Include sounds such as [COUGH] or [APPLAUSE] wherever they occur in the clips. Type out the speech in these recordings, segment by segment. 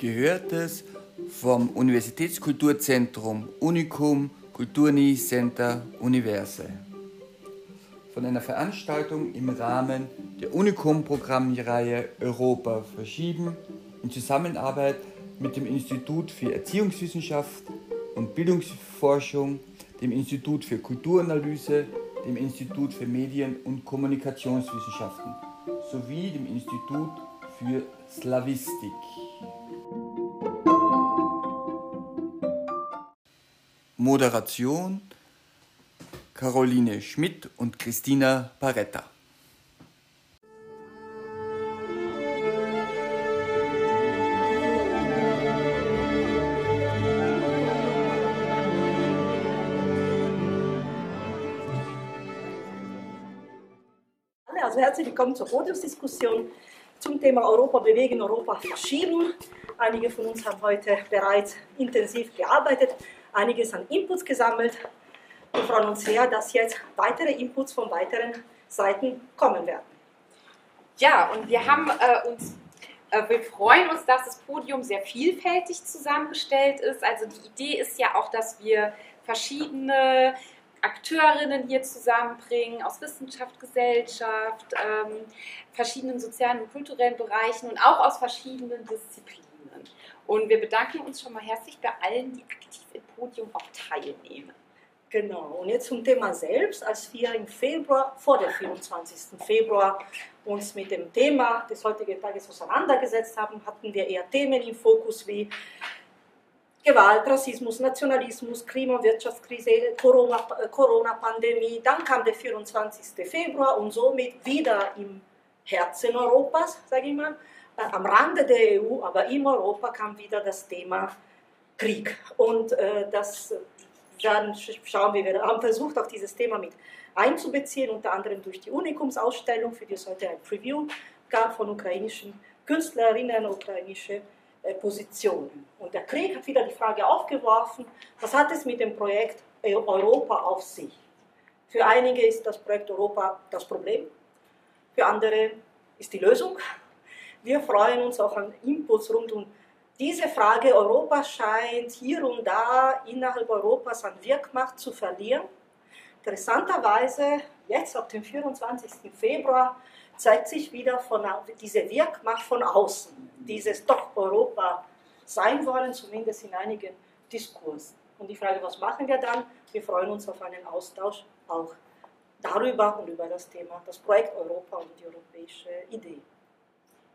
Gehörtes vom Universitätskulturzentrum Unicum Kulturni Center Universe. Von einer Veranstaltung im Rahmen der Unicum-Programmreihe Europa verschieben in Zusammenarbeit mit dem Institut für Erziehungswissenschaft und Bildungsforschung, dem Institut für Kulturanalyse, dem Institut für Medien- und Kommunikationswissenschaften sowie dem Institut für Slavistik. Moderation Caroline Schmidt und Christina Paretta. Also herzlich willkommen zur Podiumsdiskussion zum Thema Europa bewegen, Europa verschieben. Einige von uns haben heute bereits intensiv gearbeitet einiges an Inputs gesammelt. Wir freuen uns sehr, dass jetzt weitere Inputs von weiteren Seiten kommen werden. Ja, und wir haben äh, uns, äh, wir freuen uns, dass das Podium sehr vielfältig zusammengestellt ist. Also die Idee ist ja auch, dass wir verschiedene Akteurinnen hier zusammenbringen aus Wissenschaft, Gesellschaft, ähm, verschiedenen sozialen und kulturellen Bereichen und auch aus verschiedenen Disziplinen. Und wir bedanken uns schon mal herzlich bei allen, die aktiv im Podium auch teilnehmen. Genau, und jetzt zum Thema selbst. Als wir im Februar, vor dem 24. Februar, uns mit dem Thema des heutigen Tages auseinandergesetzt haben, hatten wir eher Themen im Fokus wie Gewalt, Rassismus, Nationalismus, Klima- Wirtschaftskrise, äh, Corona-Pandemie. Dann kam der 24. Februar und somit wieder im Herzen Europas, sage ich mal, am Rande der EU, aber in Europa kam wieder das Thema Krieg. Und äh, das dann schauen wir, wir haben versucht, auch dieses Thema mit einzubeziehen, unter anderem durch die Unikumsausstellung, für die es heute ein Preview gab von ukrainischen Künstlerinnen, ukrainische äh, Positionen. Und der Krieg hat wieder die Frage aufgeworfen, was hat es mit dem Projekt Europa auf sich? Für einige ist das Projekt Europa das Problem, für andere ist die Lösung. Wir freuen uns auch an Inputs rund um diese Frage. Europa scheint hier und da innerhalb Europas an Wirkmacht zu verlieren. Interessanterweise, jetzt ab dem 24. Februar, zeigt sich wieder von, diese Wirkmacht von außen, dieses doch Europa sein wollen, zumindest in einigen Diskursen. Und die Frage, was machen wir dann? Wir freuen uns auf einen Austausch auch darüber und über das Thema, das Projekt Europa und die europäische Idee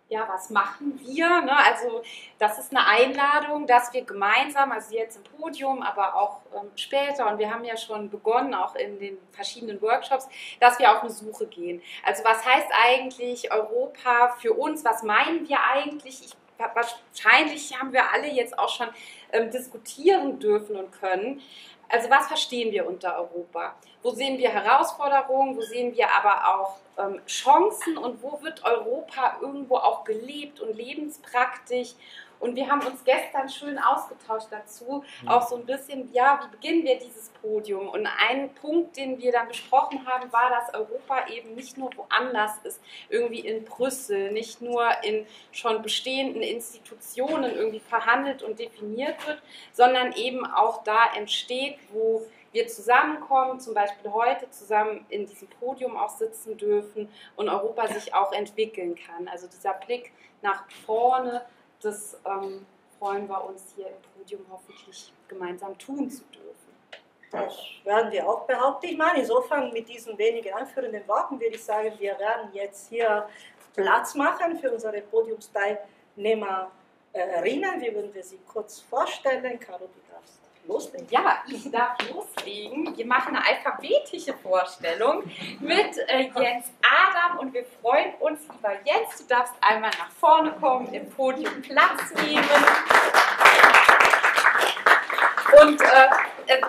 ja, was machen wir? Ne? Also das ist eine Einladung, dass wir gemeinsam, also jetzt im Podium, aber auch ähm, später, und wir haben ja schon begonnen, auch in den verschiedenen Workshops, dass wir auf eine Suche gehen. Also was heißt eigentlich Europa für uns? Was meinen wir eigentlich? Ich, wahrscheinlich haben wir alle jetzt auch schon ähm, diskutieren dürfen und können. Also was verstehen wir unter Europa? Wo sehen wir Herausforderungen? Wo sehen wir aber auch ähm, Chancen? Und wo wird Europa irgendwo auch gelebt und lebenspraktisch? Und wir haben uns gestern schön ausgetauscht dazu, mhm. auch so ein bisschen, ja, wie beginnen wir dieses Podium? Und ein Punkt, den wir dann besprochen haben, war, dass Europa eben nicht nur woanders ist, irgendwie in Brüssel, nicht nur in schon bestehenden Institutionen irgendwie verhandelt und definiert wird, sondern eben auch da entsteht, wo wir zusammenkommen, zum Beispiel heute zusammen in diesem Podium auch sitzen dürfen und Europa sich auch entwickeln kann. Also dieser Blick nach vorne, das ähm, freuen wir uns hier im Podium hoffentlich gemeinsam tun zu dürfen. Das werden wir auch behaupten. Ich meine, insofern mit diesen wenigen anführenden Worten würde ich sagen, wir werden jetzt hier Platz machen für unsere Podiumsteilnehmerinnen. Wie würden wir sie kurz vorstellen? Caro, du darfst loslegen. Ja, ich darf loslegen. Wir machen eine alphabetische Vorstellung mit äh, Jens Adam und wir freuen uns, lieber Jens, du darfst einmal nach vorne kommen, im Podium Platz nehmen. Und äh, äh,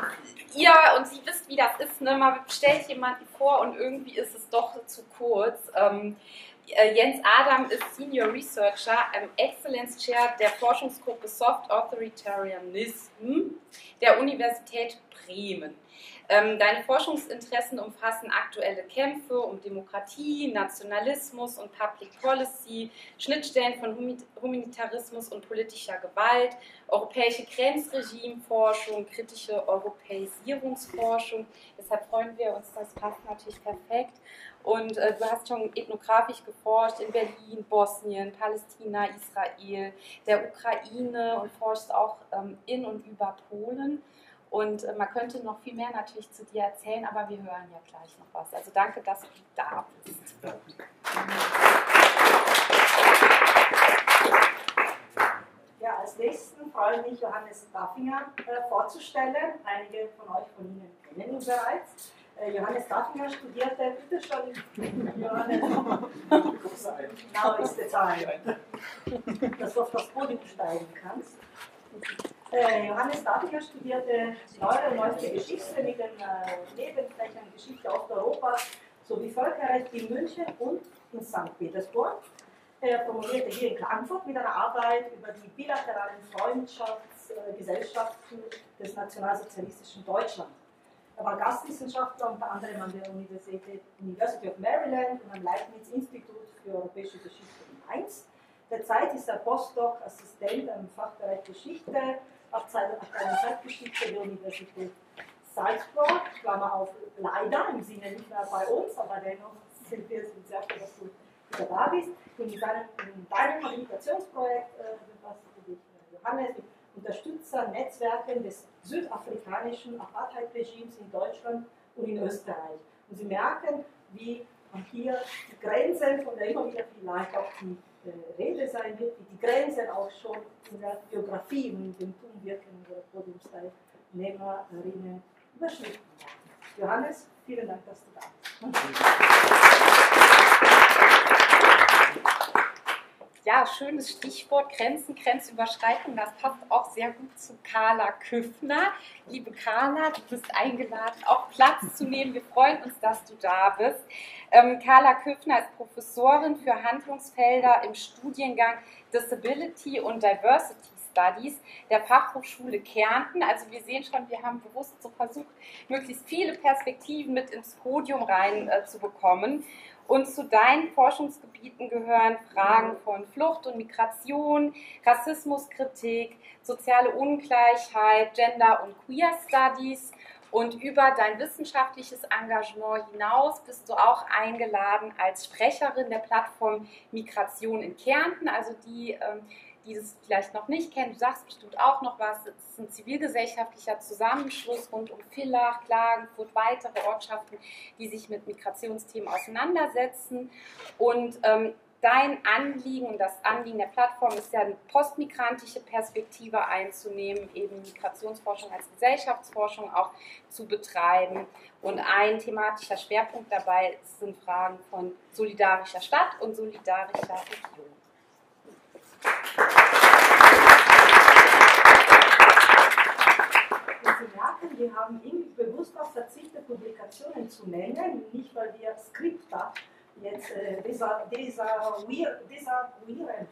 ihr und sie wisst, wie das ist, ne? man stellt jemanden vor und irgendwie ist es doch zu kurz. Ähm, äh, Jens Adam ist Senior Researcher am Excellence Chair der Forschungsgruppe Soft Authoritarianism der Universität Bremen. Ähm, deine Forschungsinteressen umfassen aktuelle Kämpfe um Demokratie, Nationalismus und Public Policy, Schnittstellen von Humanitarismus und politischer Gewalt, europäische Grenzregimeforschung, kritische Europäisierungsforschung. Deshalb freuen wir uns, das passt natürlich perfekt. Und äh, du hast schon ethnografisch geforscht in Berlin, Bosnien, Palästina, Israel, der Ukraine und forschst auch ähm, in und über Polen. Und äh, man könnte noch viel mehr natürlich zu dir erzählen, aber wir hören ja gleich noch was. Also danke, dass du da bist. Ja, als nächsten freue ich mich, Johannes Daffinger äh, vorzustellen. Einige von euch von Ihnen kennen ihn bereits. Äh, Johannes Daffinger studierte, bitte schon, [LAUGHS] Johannes, genau ist die Zahl, dass du auf das Podium steigen kannst. Äh, Johannes Daffinger studierte Neue und Neueste Geschichte mit den äh, Nebenfächern Geschichte Osteuropas sowie Völkerrecht in München und in St. Petersburg. Er promovierte hier in Klagenfurt mit einer Arbeit über die bilateralen Freundschaftsgesellschaften des nationalsozialistischen Deutschland. Er war Gastwissenschaftler unter anderem an der Universität, University of Maryland und am Leibniz-Institut für Europäische Geschichte in Mainz. Derzeit ist er Postdoc-Assistent am Fachbereich Geschichte, Abteilung Zeitgeschichte der Universität Salzburg, Klammer auf, leider, im Sinne nicht mehr bei uns, aber dennoch sind wir sehr froh, dass du wieder da bist. In deinem, in deinem Habilitationsprojekt äh, befasst du dich, äh, Johannes, mit Unterstützernetzwerken des südafrikanischen Apartheid-Regimes in Deutschland und in Österreich. Und Sie merken, wie hier die Grenzen, von der immer wieder vielleicht auch die Rede sein wird, wie die Grenzen auch schon in der Biografie und dem Tumwirken der Podiumsteilnehmerinnen überschritten werden. Johannes, vielen Dank, dass du da bist. Ja, schönes Stichwort, Grenzen, Grenzüberschreitung. Das passt auch sehr gut zu Carla Küffner. Liebe Carla, du bist eingeladen, auch Platz zu nehmen. Wir freuen uns, dass du da bist. Ähm, Carla Küffner ist Professorin für Handlungsfelder im Studiengang Disability und Diversity Studies der Fachhochschule Kärnten. Also wir sehen schon, wir haben bewusst so versucht, möglichst viele Perspektiven mit ins Podium rein äh. Und zu deinen Forschungsgebieten gehören Fragen von Flucht und Migration, Rassismuskritik, soziale Ungleichheit, Gender und Queer Studies. Und über dein wissenschaftliches Engagement hinaus bist du auch eingeladen als Sprecherin der Plattform Migration in Kärnten, also die ähm, die es vielleicht noch nicht kennen, du sagst bestimmt auch noch was, es ist ein zivilgesellschaftlicher Zusammenschluss rund um Villach, Klagenfurt, weitere Ortschaften, die sich mit Migrationsthemen auseinandersetzen. Und ähm, dein Anliegen und das Anliegen der Plattform ist ja eine postmigrantische Perspektive einzunehmen, eben Migrationsforschung als Gesellschaftsforschung auch zu betreiben. Und ein thematischer Schwerpunkt dabei sind Fragen von solidarischer Stadt und solidarischer Region. Wir haben bewusst auf verzichtet, Publikationen zu nennen, nicht weil wir Skripta jetzt äh,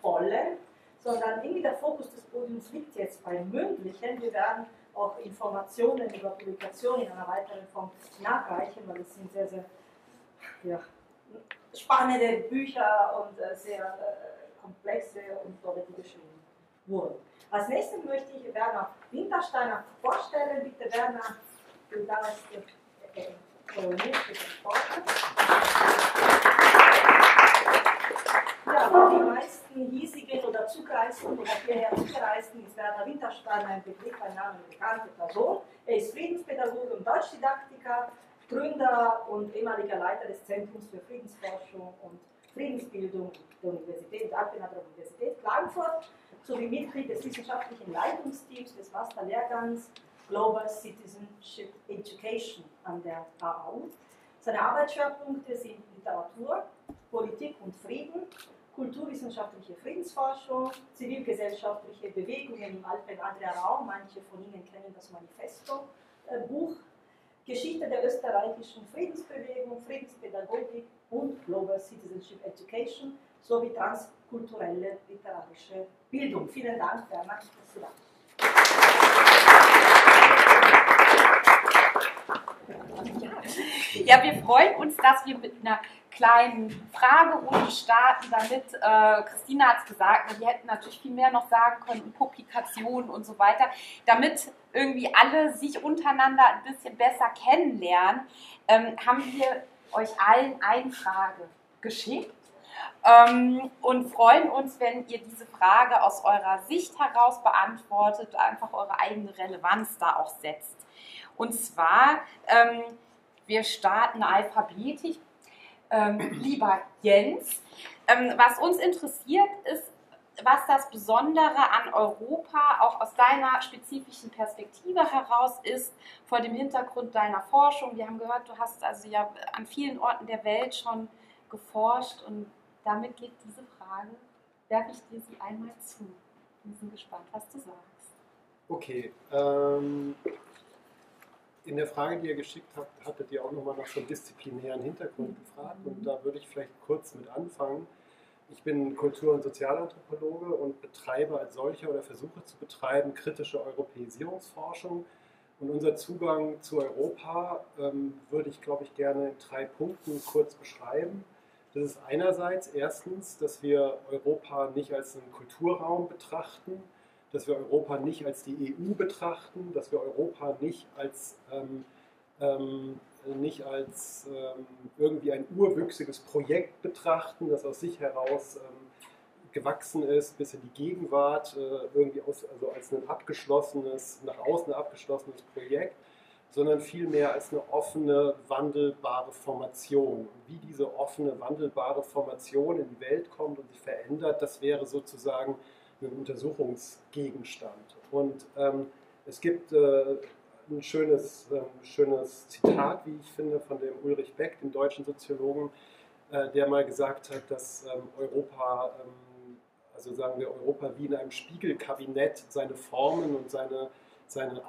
wollen, sondern irgendwie der Fokus des Podiums liegt jetzt beim Mündlichen. Wir werden auch Informationen über Publikationen in einer weiteren Form nachreichen, weil es sind sehr, sehr ja, spannende Bücher und äh, sehr äh, komplexe und die geschrieben wurden. Als nächstes möchte ich Werner Wintersteiner vorstellen. Bitte Werner, du darfst äh, koloniert Ja, die meisten hiesigen oder Zugreisten oder hierher Zugereisten ist Werner Wintersteiner ein Begriff, ein Name bekannte Person. Er ist Friedenspädagoge und Deutschdidaktiker, Gründer und ehemaliger Leiter des Zentrums für Friedensforschung und Friedensbildung der Universität, der Universität Klagenfurt sowie Mitglied des wissenschaftlichen Leitungsteams des Masterlehrgangs Global Citizenship Education an der AAU. Seine Arbeitsschwerpunkte sind Literatur, Politik und Frieden, kulturwissenschaftliche Friedensforschung, zivilgesellschaftliche Bewegungen im Alpen-Adria-Raum, manche von Ihnen kennen das Manifesto-Buch, äh, Geschichte der österreichischen Friedensbewegung, Friedenspädagogik und Global Citizenship Education sowie transkulturelle literarische Bildung. Vielen Dank, Bernhard, dass Sie da Ja, wir freuen uns, dass wir mit einer kleinen Fragerunde starten, damit, äh, Christina hat es gesagt, wir hätten natürlich viel mehr noch sagen können, Publikationen und so weiter, damit irgendwie alle sich untereinander ein bisschen besser kennenlernen, ähm, haben wir euch allen eine Frage geschickt und freuen uns, wenn ihr diese Frage aus eurer Sicht heraus beantwortet, einfach eure eigene Relevanz da auch setzt. Und zwar, ähm, wir starten alphabetisch. Ähm, lieber Jens, ähm, was uns interessiert ist, was das Besondere an Europa auch aus deiner spezifischen Perspektive heraus ist, vor dem Hintergrund deiner Forschung. Wir haben gehört, du hast also ja an vielen Orten der Welt schon geforscht und damit geht diese Frage, werfe ich dir sie einmal zu. Wir sind gespannt, was du sagst. Okay, ähm, in der Frage, die ihr geschickt habt, hattet ihr auch nochmal nach so einem disziplinären Hintergrund gefragt und da würde ich vielleicht kurz mit anfangen. Ich bin Kultur- und Sozialanthropologe und betreibe als solcher oder versuche zu betreiben kritische Europäisierungsforschung. Und unser Zugang zu Europa ähm, würde ich, glaube ich, gerne in drei Punkten kurz beschreiben. Das ist einerseits erstens, dass wir Europa nicht als einen Kulturraum betrachten, dass wir Europa nicht als die EU betrachten, dass wir Europa nicht als, ähm, ähm, nicht als ähm, irgendwie ein urwüchsiges Projekt betrachten, das aus sich heraus ähm, gewachsen ist bis in die Gegenwart, äh, irgendwie aus, also als ein abgeschlossenes, nach außen abgeschlossenes Projekt, sondern vielmehr als eine offene, wandelbare Formation. Und wie diese offene, wandelbare Formation in die Welt kommt und sich verändert, das wäre sozusagen ein Untersuchungsgegenstand. Und ähm, es gibt äh, ein schönes, äh, schönes Zitat, wie ich finde, von dem Ulrich Beck, dem deutschen Soziologen, äh, der mal gesagt hat, dass ähm, Europa, ähm, also sagen wir Europa wie in einem Spiegelkabinett seine Formen und seine seinen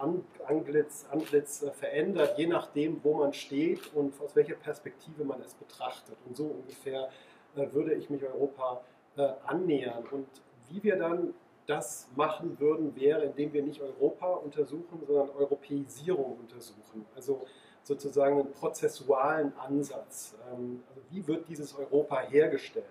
Antlitz, Antlitz äh, verändert, je nachdem, wo man steht und aus welcher Perspektive man es betrachtet. Und so ungefähr äh, würde ich mich Europa äh, annähern. Und wie wir dann das machen würden, wäre, indem wir nicht Europa untersuchen, sondern Europäisierung untersuchen. Also sozusagen einen prozessualen Ansatz. Ähm, also wie wird dieses Europa hergestellt?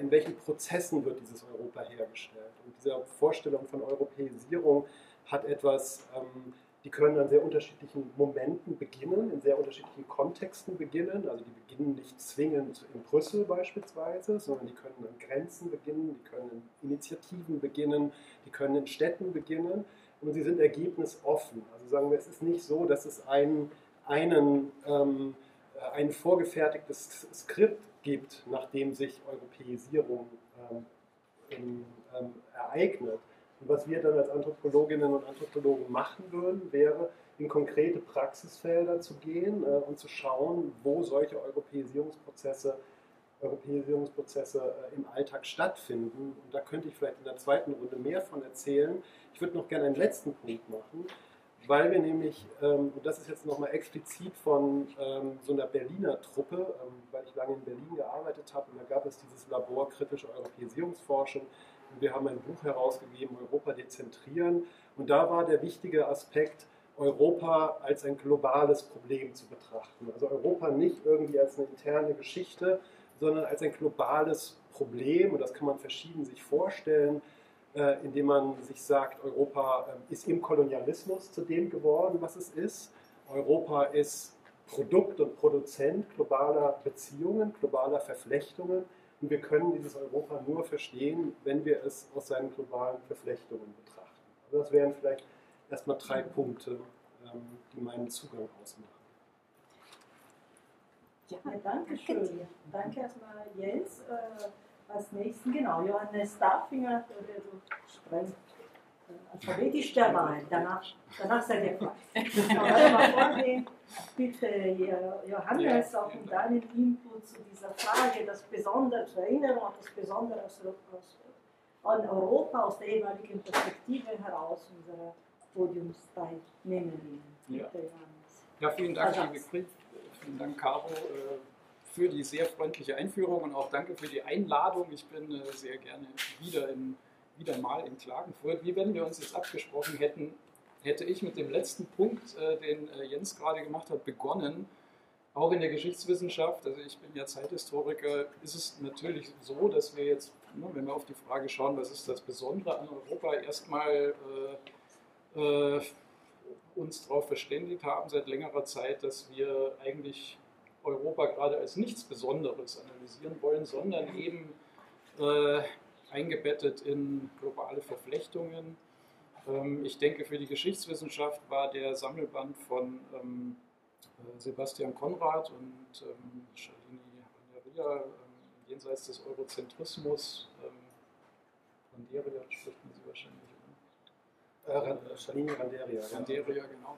In welchen Prozessen wird dieses Europa hergestellt? Und diese Vorstellung von Europäisierung hat etwas, ähm, die können an sehr unterschiedlichen Momenten beginnen, in sehr unterschiedlichen Kontexten beginnen. Also die beginnen nicht zwingend in Brüssel beispielsweise, sondern die können an Grenzen beginnen, die können in Initiativen beginnen, die können in Städten beginnen und sie sind ergebnisoffen. Also sagen wir, es ist nicht so, dass es einen, einen, ähm, ein vorgefertigtes Skript gibt, nachdem sich Europäisierung ähm, ähm, ereignet, und was wir dann als Anthropologinnen und Anthropologen machen würden, wäre, in konkrete Praxisfelder zu gehen äh, und zu schauen, wo solche Europäisierungsprozesse, Europäisierungsprozesse äh, im Alltag stattfinden. Und da könnte ich vielleicht in der zweiten Runde mehr von erzählen. Ich würde noch gerne einen letzten Punkt machen, weil wir nämlich, ähm, und das ist jetzt nochmal explizit von ähm, so einer Berliner Truppe, ähm, weil ich lange in Berlin gearbeitet habe, und da gab es dieses Labor kritische Europäisierungsforschung, wir haben ein Buch herausgegeben, Europa dezentrieren. Und da war der wichtige Aspekt, Europa als ein globales Problem zu betrachten. Also Europa nicht irgendwie als eine interne Geschichte, sondern als ein globales Problem. Und das kann man verschieden sich vorstellen, äh, indem man sich sagt, Europa äh, ist im Kolonialismus zu dem geworden, was es ist. Europa ist Produkt und Produzent globaler Beziehungen, globaler Verflechtungen. Und wir können dieses Europa nur verstehen, wenn wir es aus seinen globalen Verflechtungen betrachten. Also das wären vielleicht erstmal drei Punkte, ähm, die meinen Zugang ausmachen. Ja, danke schön. Danke erstmal Jens. Äh, als nächsten, genau, Johannes Darfinger, der du äh, alphabetisch der Wahl. Danach, danach seid ihr frei. [LAUGHS] Aber mal vorgehen. Bitte, Johannes, auch um deinen Input zu dieser Frage, das Besondere zur Erinnerung, das Besondere aus, aus, Europa, aus der jeweiligen Perspektive heraus, unserer Podiumsteilnehmerinnen. Ja. ja, vielen Dank, liebe Grit, vielen Dank, Caro, äh, für die sehr freundliche Einführung und auch danke für die Einladung. Ich bin äh, sehr gerne wieder, in, wieder mal in Klagenfurt. Wie wenn wir uns jetzt abgesprochen hätten, hätte ich mit dem letzten Punkt, äh, den äh, Jens gerade gemacht hat, begonnen. Auch in der Geschichtswissenschaft, also ich bin ja Zeithistoriker, ist es natürlich so, dass wir jetzt, ne, wenn wir auf die Frage schauen, was ist das Besondere an Europa, erstmal äh, äh, uns darauf verständigt haben seit längerer Zeit, dass wir eigentlich Europa gerade als nichts Besonderes analysieren wollen, sondern eben äh, eingebettet in globale Verflechtungen. Ähm, ich denke, für die Geschichtswissenschaft war der Sammelband von ähm, äh, Sebastian Konrad und ähm, Shalini Vanjaria ähm, jenseits des Eurozentrismus, ähm, von Deria spricht man sie wahrscheinlich? Äh, Shalini Randeria. Randeria, genau.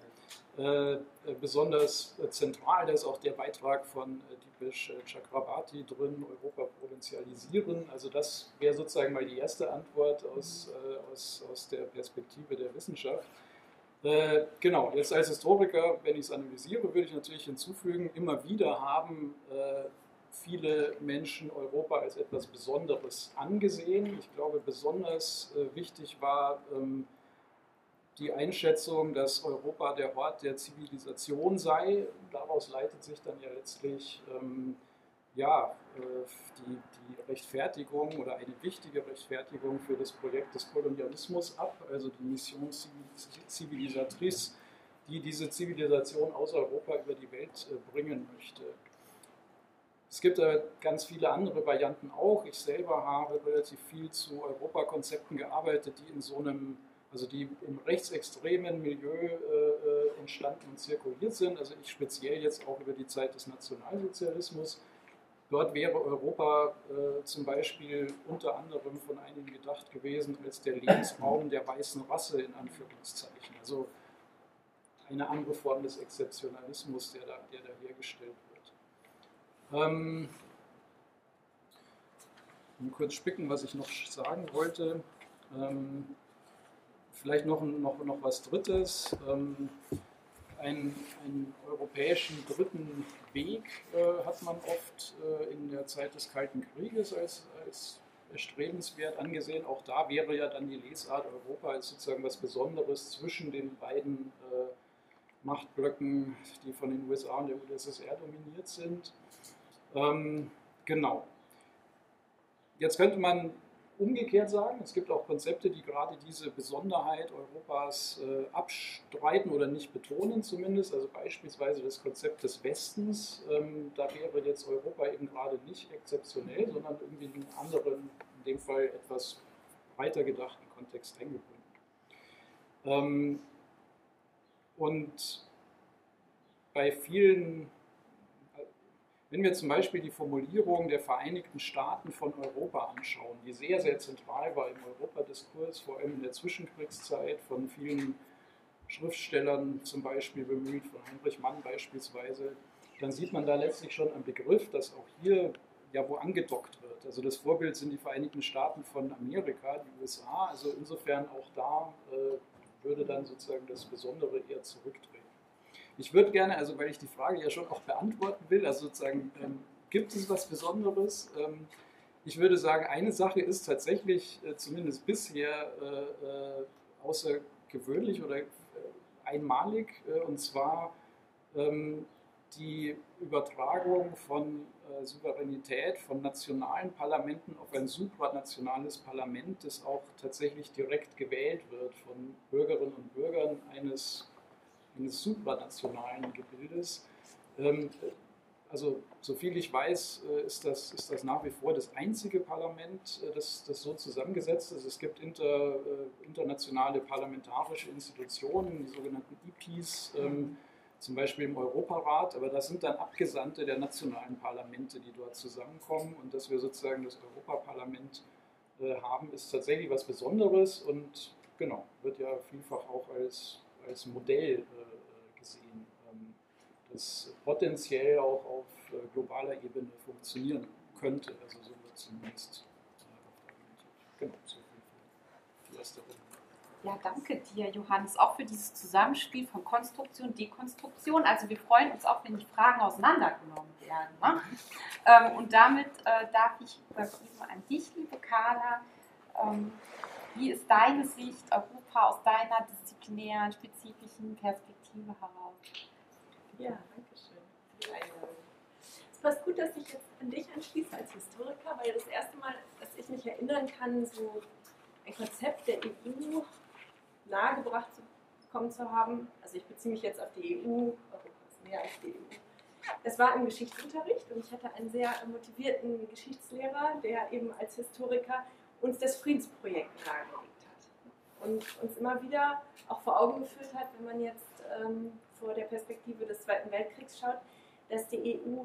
Äh, äh, besonders äh, zentral, da ist auch der Beitrag von Dipesh Chakrabarti drin, Europa provinzialisieren. Also das wäre sozusagen mal die erste Antwort aus, aus, aus der Perspektive der Wissenschaft. Äh, genau, jetzt als Historiker, wenn ich es analysiere, würde ich natürlich hinzufügen, immer wieder haben äh, viele Menschen Europa als etwas Besonderes angesehen. Ich glaube, besonders äh, wichtig war, ähm, die Einschätzung, dass Europa der Ort der Zivilisation sei. Daraus leitet sich dann ja letztlich ähm, ja, äh, die, die, Rechtfertigung oder eine wichtige Rechtfertigung für das Projekt des Kolonialismus ab, also die Mission Civilisatrice, die diese Zivilisation aus Europa über die Welt äh, bringen möchte. Es gibt äh, ganz viele andere Varianten auch. Ich selber habe relativ viel zu Europakonzepten gearbeitet, die in so einem also die im rechtsextremen Milieu äh, äh, entstanden und zirkuliert sind. Also ich speziell jetzt auch über die Zeit des Nationalsozialismus. Dort wäre Europa äh, zum Beispiel unter anderem von einigen gedacht gewesen als der Lebensraum der weißen Rasse in Anführungszeichen. Also eine andere Form des Exzeptionalismus, der da, der da hergestellt wird. Ähm, kurz spicken, was ich noch sagen wollte. Ähm, Vielleicht noch, noch, noch was Drittes. Ähm, einen, einen, europäischen dritten Weg äh, hat man oft äh, in der Zeit des Kalten Krieges als, als erstrebenswert angesehen. Auch da wäre ja dann die Lesart Europa als sozusagen was Besonderes zwischen den beiden äh, Machtblöcken, die von den USA und der UdSSR dominiert sind. Ähm, genau. Jetzt könnte man umgekehrt sagen. Es gibt auch Konzepte, die gerade diese Besonderheit Europas äh, abstreiten oder nicht betonen zumindest. Also beispielsweise das Konzept des Westens. Ähm, da wäre jetzt Europa eben gerade nicht exzeptionell, sondern irgendwie in einen anderen, in dem Fall etwas weiter gedachten Kontext eingebunden. Ähm, und bei vielen wenn wir zum Beispiel die Formulierung der Vereinigten Staaten von Europa anschauen, die sehr, sehr zentral war im Europadiskurs, vor allem in der Zwischenkriegszeit, von vielen Schriftstellern zum Beispiel bemüht, von Heinrich Mann beispielsweise, dann sieht man da letztlich schon am Begriff, dass auch hier ja wo angedockt wird. Also das Vorbild sind die Vereinigten Staaten von Amerika, die USA. Also insofern auch da äh, würde dann sozusagen das Besondere eher zurücktreten. Ich würde gerne, also weil ich die Frage ja schon auch beantworten will, also sozusagen, ähm, gibt es was Besonderes? Ähm, ich würde sagen, eine Sache ist tatsächlich äh, zumindest bisher äh, äh außergewöhnlich oder äh, einmalig, äh, und zwar ähm, die Übertragung von äh, Souveränität von nationalen Parlamenten auf ein supranationales Parlament, das auch tatsächlich direkt gewählt wird von Bürgerinnen und Bürgern eines eines supranationalen Gebildes. Ähm, also, soviel ich weiß, äh, ist das, ist das nach wie vor das einzige Parlament, äh, das, das so zusammengesetzt ist. Es gibt inter, äh, internationale parlamentarische Institutionen, die sogenannten IPs, ähm, zum Beispiel im Europarat, aber das sind dann Abgesandte der nationalen Parlamente, die dort zusammenkommen. Und dass wir sozusagen das Europaparlament haben, ist tatsächlich was Besonderes und genau, wird ja vielfach auch als, als Modell gesehen, ähm, das potenziell auch auf äh, globaler Ebene funktionieren könnte. Also so wird zumindest äh, Genau, so viel für die erste Runde. Ja, danke dir, Johannes, auch für dieses Zusammenspiel von Konstruktion Dekonstruktion. Also wir freuen uns auch, wenn die Fragen auseinandergenommen werden. Ne? Ähm, und damit äh, darf ich übergeben an dich, liebe Carla. Ähm, wie ist deine Sicht Europa aus deiner disziplinären, spezifischen Perspektive heraus? Ja, danke schön für die Einladung. Es passt gut, dass ich jetzt an dich anschließe als Historiker, weil das erste Mal, dass ich mich erinnern kann, so ein Konzept der EU nahegebracht zu bekommen zu haben. Also ich beziehe mich jetzt auf die EU, Europa ist mehr als die EU. Das war im Geschichtsunterricht und ich hatte einen sehr motivierten Geschichtslehrer, der eben als Historiker uns das Friedensprojekt nahegelegt und uns immer wieder auch vor Augen geführt hat, wenn man jetzt ähm, vor der Perspektive des Zweiten Weltkriegs schaut, dass die EU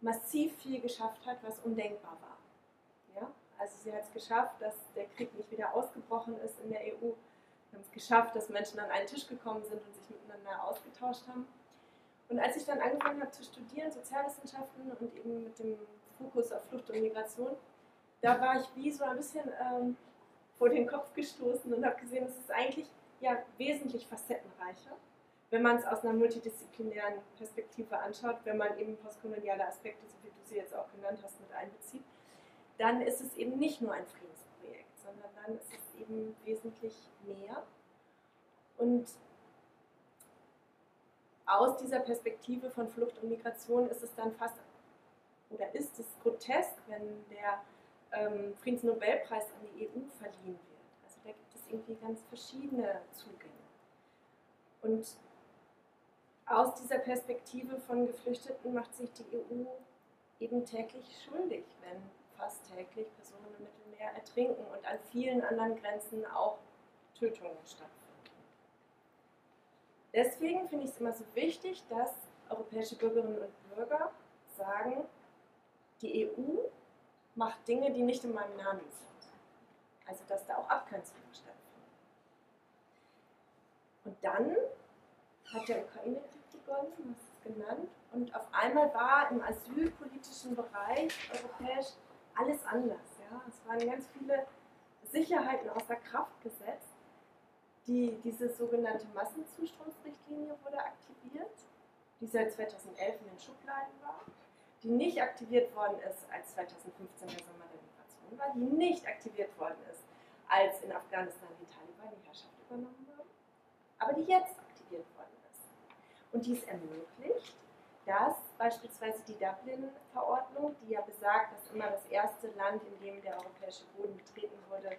massiv viel geschafft hat, was undenkbar war. Ja? Also sie hat es geschafft, dass der Krieg nicht wieder ausgebrochen ist in der EU. Wir haben es geschafft, dass Menschen an einen Tisch gekommen sind und sich miteinander ausgetauscht haben. Und als ich dann angefangen habe zu studieren, Sozialwissenschaften und eben mit dem Fokus auf Flucht und Migration, da war ich wie so ein bisschen ähm, vor den Kopf gestoßen und habe gesehen, es ist eigentlich ja wesentlich facettenreicher wenn man es aus einer multidisziplinären Perspektive anschaut, wenn man eben postkoloniale Aspekte, so wie du sie jetzt auch genannt hast, mit einbezieht, dann ist es eben nicht nur ein Friedensprojekt, sondern dann ist es eben wesentlich mehr. Und aus dieser Perspektive von Flucht und Migration ist es dann fast, oder ist es grotesk, wenn der ähm, Friedensnobelpreis an die EU verliehen wird. Also da gibt es irgendwie ganz verschiedene Zugänge. Und aus dieser Perspektive von Geflüchteten macht sich die EU eben täglich schuldig, wenn fast täglich Personen im Mittelmeer ertrinken und an vielen anderen Grenzen auch Tötungen stattfinden. Deswegen finde ich es immer so wichtig, dass europäische Bürgerinnen und Bürger sagen, die EU macht Dinge, die nicht in meinem Namen sind. Also dass da auch Abgrenzungen stattfinden. Und dann hat der Ukraine-Krieg begonnen, du hast es genannt, und auf einmal war im asylpolitischen Bereich europäisch alles anders. Ja? Es waren ganz viele Sicherheiten außer Kraft gesetzt. Die, diese sogenannte Massenzustromsrichtlinie wurde aktiviert, die seit 2011 in den Schubladen war, die nicht aktiviert worden ist, als 2015 der Sommer der Migration war, die nicht aktiviert worden ist, als in Afghanistan die Taliban die Herrschaft übernommen haben, aber die jetzt aktiviert worden und dies ermöglicht, dass beispielsweise die Dublin-Verordnung, die ja besagt, dass immer das erste Land, in dem der europäische Boden betreten wurde,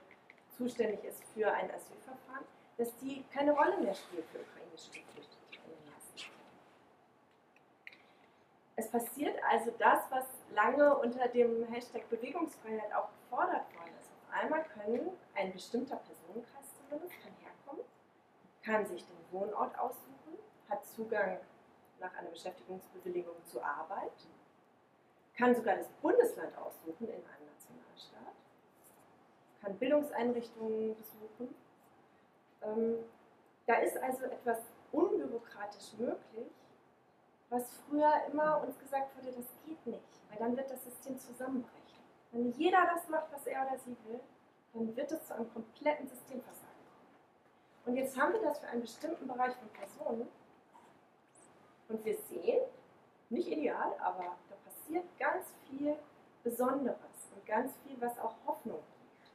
zuständig ist für ein Asylverfahren, dass die keine Rolle mehr spielt für ukrainische Geflüchtete in den ersten Es passiert also das, was lange unter dem Hashtag Bewegungsfreiheit auch gefordert worden ist. Auf einmal können ein bestimmter Personenkreis zumindest kann herkommen, kann sich den Wohnort aussuchen, hat Zugang nach einer Beschäftigungsbewilligung zur Arbeit, kann sogar das Bundesland aussuchen in einem Nationalstaat, kann Bildungseinrichtungen besuchen. Ähm, da ist also etwas unbürokratisch möglich, was früher immer uns gesagt wurde, das geht nicht, weil dann wird das System zusammenbrechen. Wenn jeder das macht, was er oder sie will, dann wird es zu einem kompletten Systemversagen kommen. Und jetzt haben wir das für einen bestimmten Bereich von Personen, und wir sehen, nicht ideal, aber da passiert ganz viel Besonderes und ganz viel, was auch Hoffnung gibt.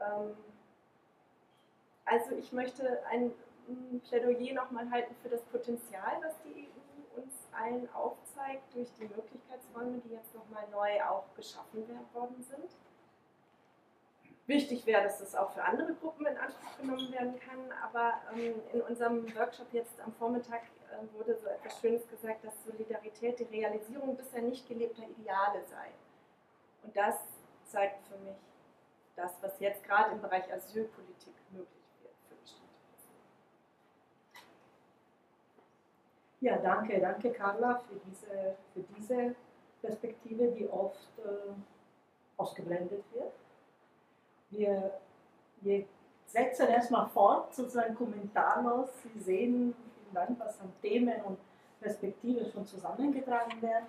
Ähm, also ich möchte ein Plädoyer nochmal halten für das Potenzial, was die EU uns allen aufzeigt durch die Möglichkeitsräume, die jetzt nochmal neu auch geschaffen worden sind. Wichtig wäre, dass das auch für andere Gruppen in Anspruch genommen werden kann, aber ähm, in unserem Workshop jetzt am Vormittag äh, wurde so etwas Schönes gesagt, dass Solidarität die Realisierung bisher nicht gelebter Ideale sei. Und das zeigt für mich das, was jetzt gerade im Bereich Asylpolitik möglich wird für bestimmte Personen. Ja, danke, danke Carla für diese, für diese Perspektive, die oft äh, ausgeblendet wird. Wir, wir setzen erstmal fort, sozusagen kommentarlos. Sie sehen, vielen Dank, was an Themen und Perspektiven schon zusammengetragen werden.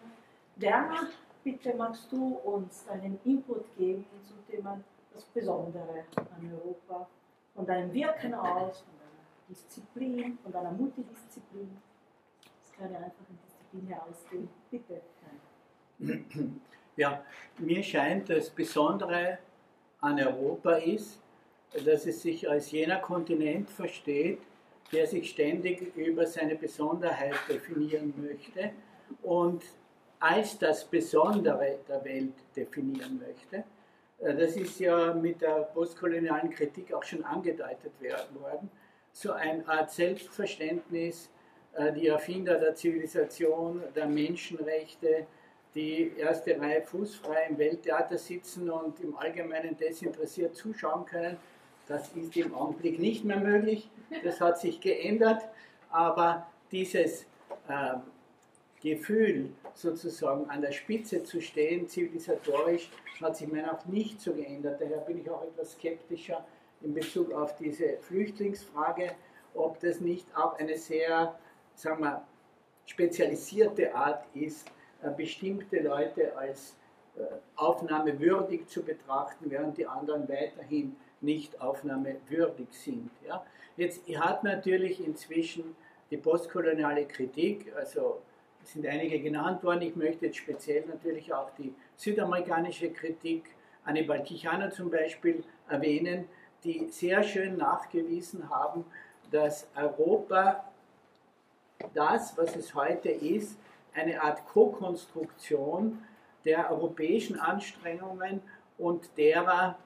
Werner, bitte magst du uns deinen Input geben zum Thema das Besondere an Europa, von deinem Wirken aus, von deiner Disziplin, von deiner Multidisziplin. Das kann ja einfach in Disziplin herausgehen. Bitte. Ja, mir scheint das Besondere an Europa ist, dass es sich als jener Kontinent versteht, der sich ständig über seine Besonderheit definieren möchte und als das Besondere der Welt definieren möchte. Äh, das ist ja mit der postkolonialen Kritik auch schon angedeutet worden. So eine Art Selbstverständnis, die Erfinder der Zivilisation, der Menschenrechte, die erste Reihe fußfrei im Welttheater sitzen und im Allgemeinen desinteressiert zuschauen können. Das ist im Augenblick nicht mehr möglich. Das hat sich geändert. Aber dieses äh, Gefühl, sozusagen an der Spitze zu stehen, zivilisatorisch, hat sich meiner nach nicht so geändert. Daher bin ich auch etwas skeptischer in Bezug auf diese Flüchtlingsfrage, ob das nicht auch eine sehr, sagen wir, spezialisierte Art ist, äh, bestimmte Leute als äh, aufnahmewürdig zu betrachten, während die anderen weiterhin nicht aufnahmewürdig sind. Ja. Jetzt hat natürlich inzwischen die postkoloniale Kritik, also sind einige genannt worden, ich möchte jetzt speziell natürlich auch die südamerikanische Kritik, Annibal Quijano zum Beispiel erwähnen, die sehr schön nachgewiesen haben, dass Europa das, was es heute ist, eine Art Co-Konstruktion der europäischen Anstrengungen und derer,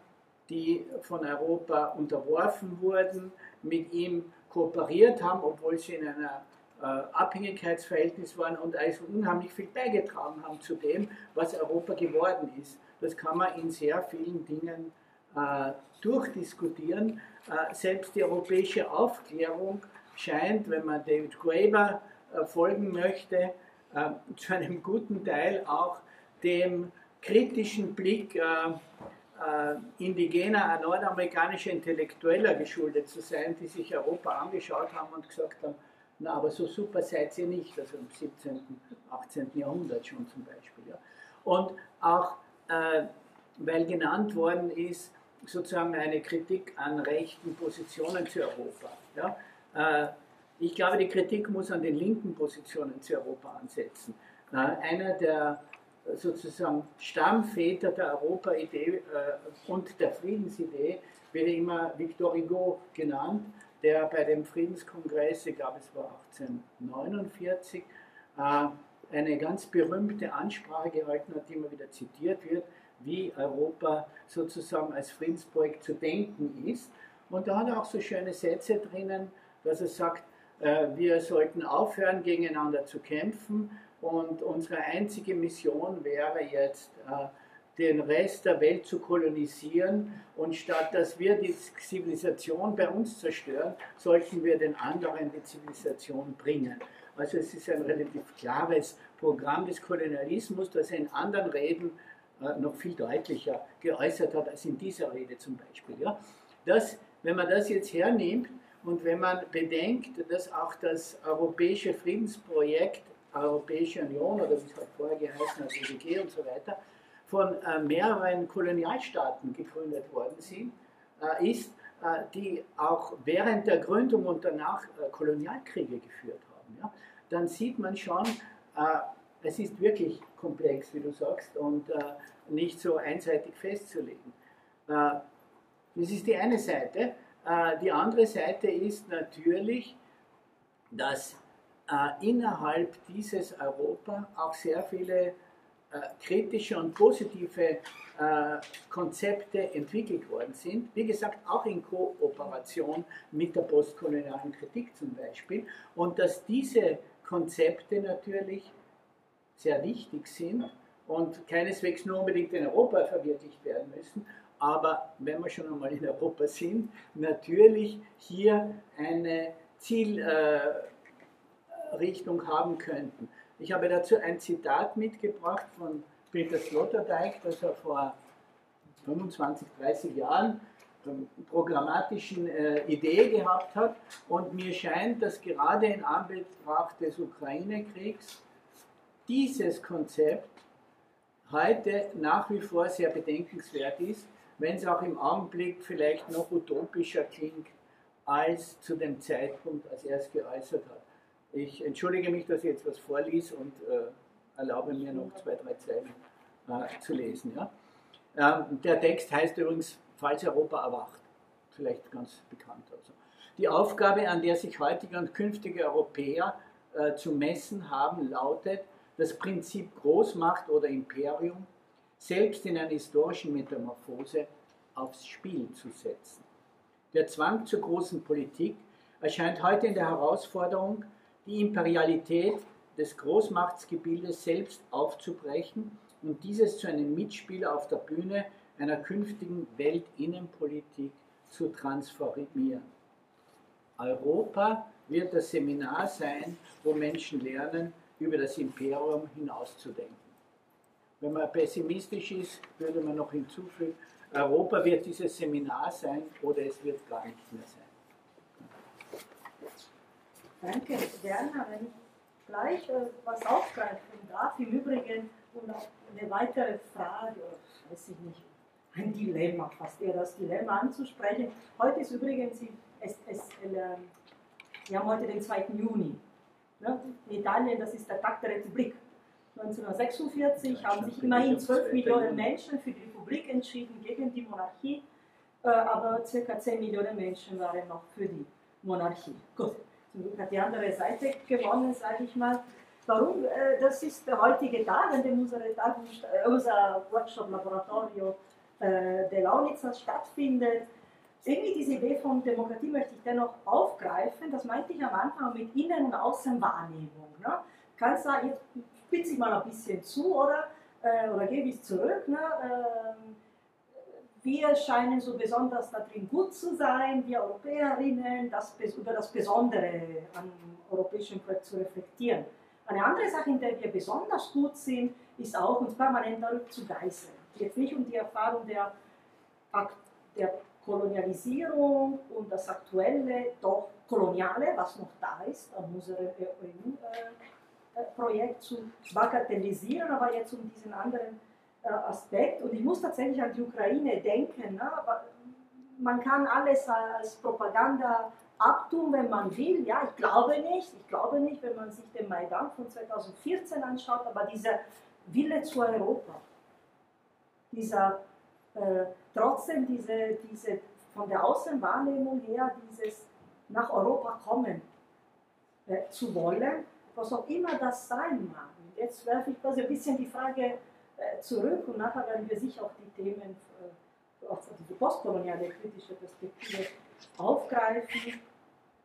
die von Europa unterworfen wurden, mit ihm kooperiert haben, obwohl sie in einer äh, Abhängigkeitsverhältnis waren und also unheimlich viel beigetragen haben zu dem, was Europa geworden ist. Das kann man in sehr vielen Dingen äh, durchdiskutieren. Äh, selbst die europäische Aufklärung scheint, wenn man David Graeber äh, folgen möchte, äh, zu einem guten Teil auch dem kritischen Blick äh, indigener nordamerikanischer Intellektueller geschuldet zu sein, die sich Europa angeschaut haben und gesagt haben, na, aber so super seid ihr nicht, also im 17., 18. Jahrhundert schon zum Beispiel. Ja. Und auch, äh, weil genannt worden ist, sozusagen eine Kritik an rechten Positionen zu Europa. Ja. Äh, ich glaube, die Kritik muss an den linken Positionen zu Europa ansetzen. Äh, einer der sozusagen Stammväter der Europa-Idee äh, und der Friedensidee wird immer Victor Hugo genannt, der bei dem Friedenskongress, ich glaube es war 1849, äh, eine ganz berühmte Ansprache gehalten hat, die immer wieder zitiert wird, wie Europa sozusagen als Friedensprojekt zu denken ist. Und da hat er auch so schöne Sätze drinnen, dass er sagt, äh, wir sollten aufhören, gegeneinander zu kämpfen und unsere einzige Mission wäre jetzt, äh, den Rest der Welt zu kolonisieren. Und statt dass wir die Zivilisation bei uns zerstören, sollten wir den anderen die Zivilisation bringen. Also es ist ein relativ klares Programm des Kolonialismus, das er in anderen Reden äh, noch viel deutlicher geäußert hat als in dieser Rede zum Beispiel. Das, wenn man das jetzt hernimmt, und wenn man bedenkt, dass auch das europäische Friedensprojekt, Europäische Union oder wie es halt vorher geheißen hat, EWG und so weiter, von äh, mehreren Kolonialstaaten gegründet worden sind, äh, ist, äh, die auch während der Gründung und danach äh, Kolonialkriege geführt haben, ja, dann sieht man schon, äh, es ist wirklich komplex, wie du sagst, und äh, nicht so einseitig festzulegen. das ist die eine Seite. Äh, die andere Seite ist natürlich, dass äh, innerhalb dieses Europa auch sehr viele äh, kritische und positive Konzepte entwickelt worden sind. Wie gesagt, auch in Kooperation mit der postkolonialen Kritik zum Beispiel. Und dass diese Konzepte natürlich sehr wichtig sind und keineswegs nur unbedingt in Europa verwirklicht werden müssen, aber wenn wir schon einmal in Europa sind, natürlich hier eine Zielrichtung äh, haben könnten. Ich habe dazu ein Zitat mitgebracht von Peter Sloterdijk, das er vor 25, 30 Jahren programmatischen äh, Idee gehabt hat. Und mir scheint, dass gerade in Anbetracht des Ukraine-Kriegs dieses Konzept heute nach wie vor sehr bedenkenswert ist, wenn es auch im Augenblick vielleicht noch utopischer klingt als zu dem Zeitpunkt, als er es geäußert hat. Ich entschuldige mich, dass ich jetzt was vorließ und äh, erlaube mir noch zwei, drei Zeilen äh, zu lesen. Ja? Ähm, der Text heißt übrigens, falls Europa erwacht. vielleicht ganz bekannt. Also. Die Aufgabe, an der sich heutige und künftige Europäer äh, zu messen haben, lautet, das Prinzip Großmacht oder Imperium selbst in einer historischen Metamorphose aufs Spiel zu setzen. Der Zwang zur großen Politik erscheint heute in der Herausforderung, die Imperialität des Großmachtsgebildes selbst aufzubrechen und dieses zu einem Mitspieler auf der Bühne einer künftigen Weltinnenpolitik zu transformieren. Europa wird das Seminar sein, wo Menschen lernen, über das Imperium hinauszudenken. Wenn man pessimistisch ist, würde man noch hinzufügen, Europa wird dieses Seminar sein oder es wird gar nicht mehr sein. Danke, Werner. Wenn ich gleich äh, was aufgreifen darf, im Übrigen und auch eine weitere Frage, weiß ich nicht, ein Dilemma, fast eher das Dilemma anzusprechen. Heute ist übrigens, es, es, äh, wir haben heute den 2. Juni. Ne? In Italien, das ist der Tag der Republik. 1946 haben sich immerhin 12 Millionen Menschen für die Republik entschieden, gegen die Monarchie, äh, aber ca. 10 Millionen Menschen waren noch für die Monarchie. Gut, zum Glück hat die andere Seite gewonnen, sage ich mal. Warum? Äh, das ist der heutige Tag, an dem unsere Tagung, äh, unser Workshop Laboratorio der Launitzer stattfindet. Irgendwie diese Idee von Demokratie möchte ich dennoch aufgreifen. Das meinte ich am Anfang mit Innen- und Außenwahrnehmung. Ne? Kannst du jetzt spitze ich mal ein bisschen zu, oder? Äh, oder gebe ich zurück. Ne? Ähm, wir scheinen so besonders darin gut zu sein, wir Europäerinnen, das, über das Besondere am europäischen Projekt zu reflektieren. Eine andere Sache, in der wir besonders gut sind, ist auch, uns permanent darüber zu geißeln. Jetzt nicht um die Erfahrung der, der Kolonialisierung und das aktuelle, doch koloniale, was noch da ist an unserem EU. Äh, Projekt zu bagatellisieren, aber jetzt um diesen anderen äh, Aspekt. Und ich muss tatsächlich an die Ukraine denken. Ne? Man kann alles als Propaganda abtun, wenn man will. Ja, ich glaube nicht. Ich glaube nicht, wenn man sich den Maidan von 2014 anschaut, aber dieser Wille zu Europa, dieser äh, trotzdem diese, diese von der Außenwahrnehmung her dieses nach Europa kommen äh, zu wollen, was auch immer das sein mag. Jetzt werfe ich quasi ein bisschen die Frage äh, zurück und nachher werden wir sicher auch die Themen äh, aus diese postkoloniale kritische Perspektive aufgreifen.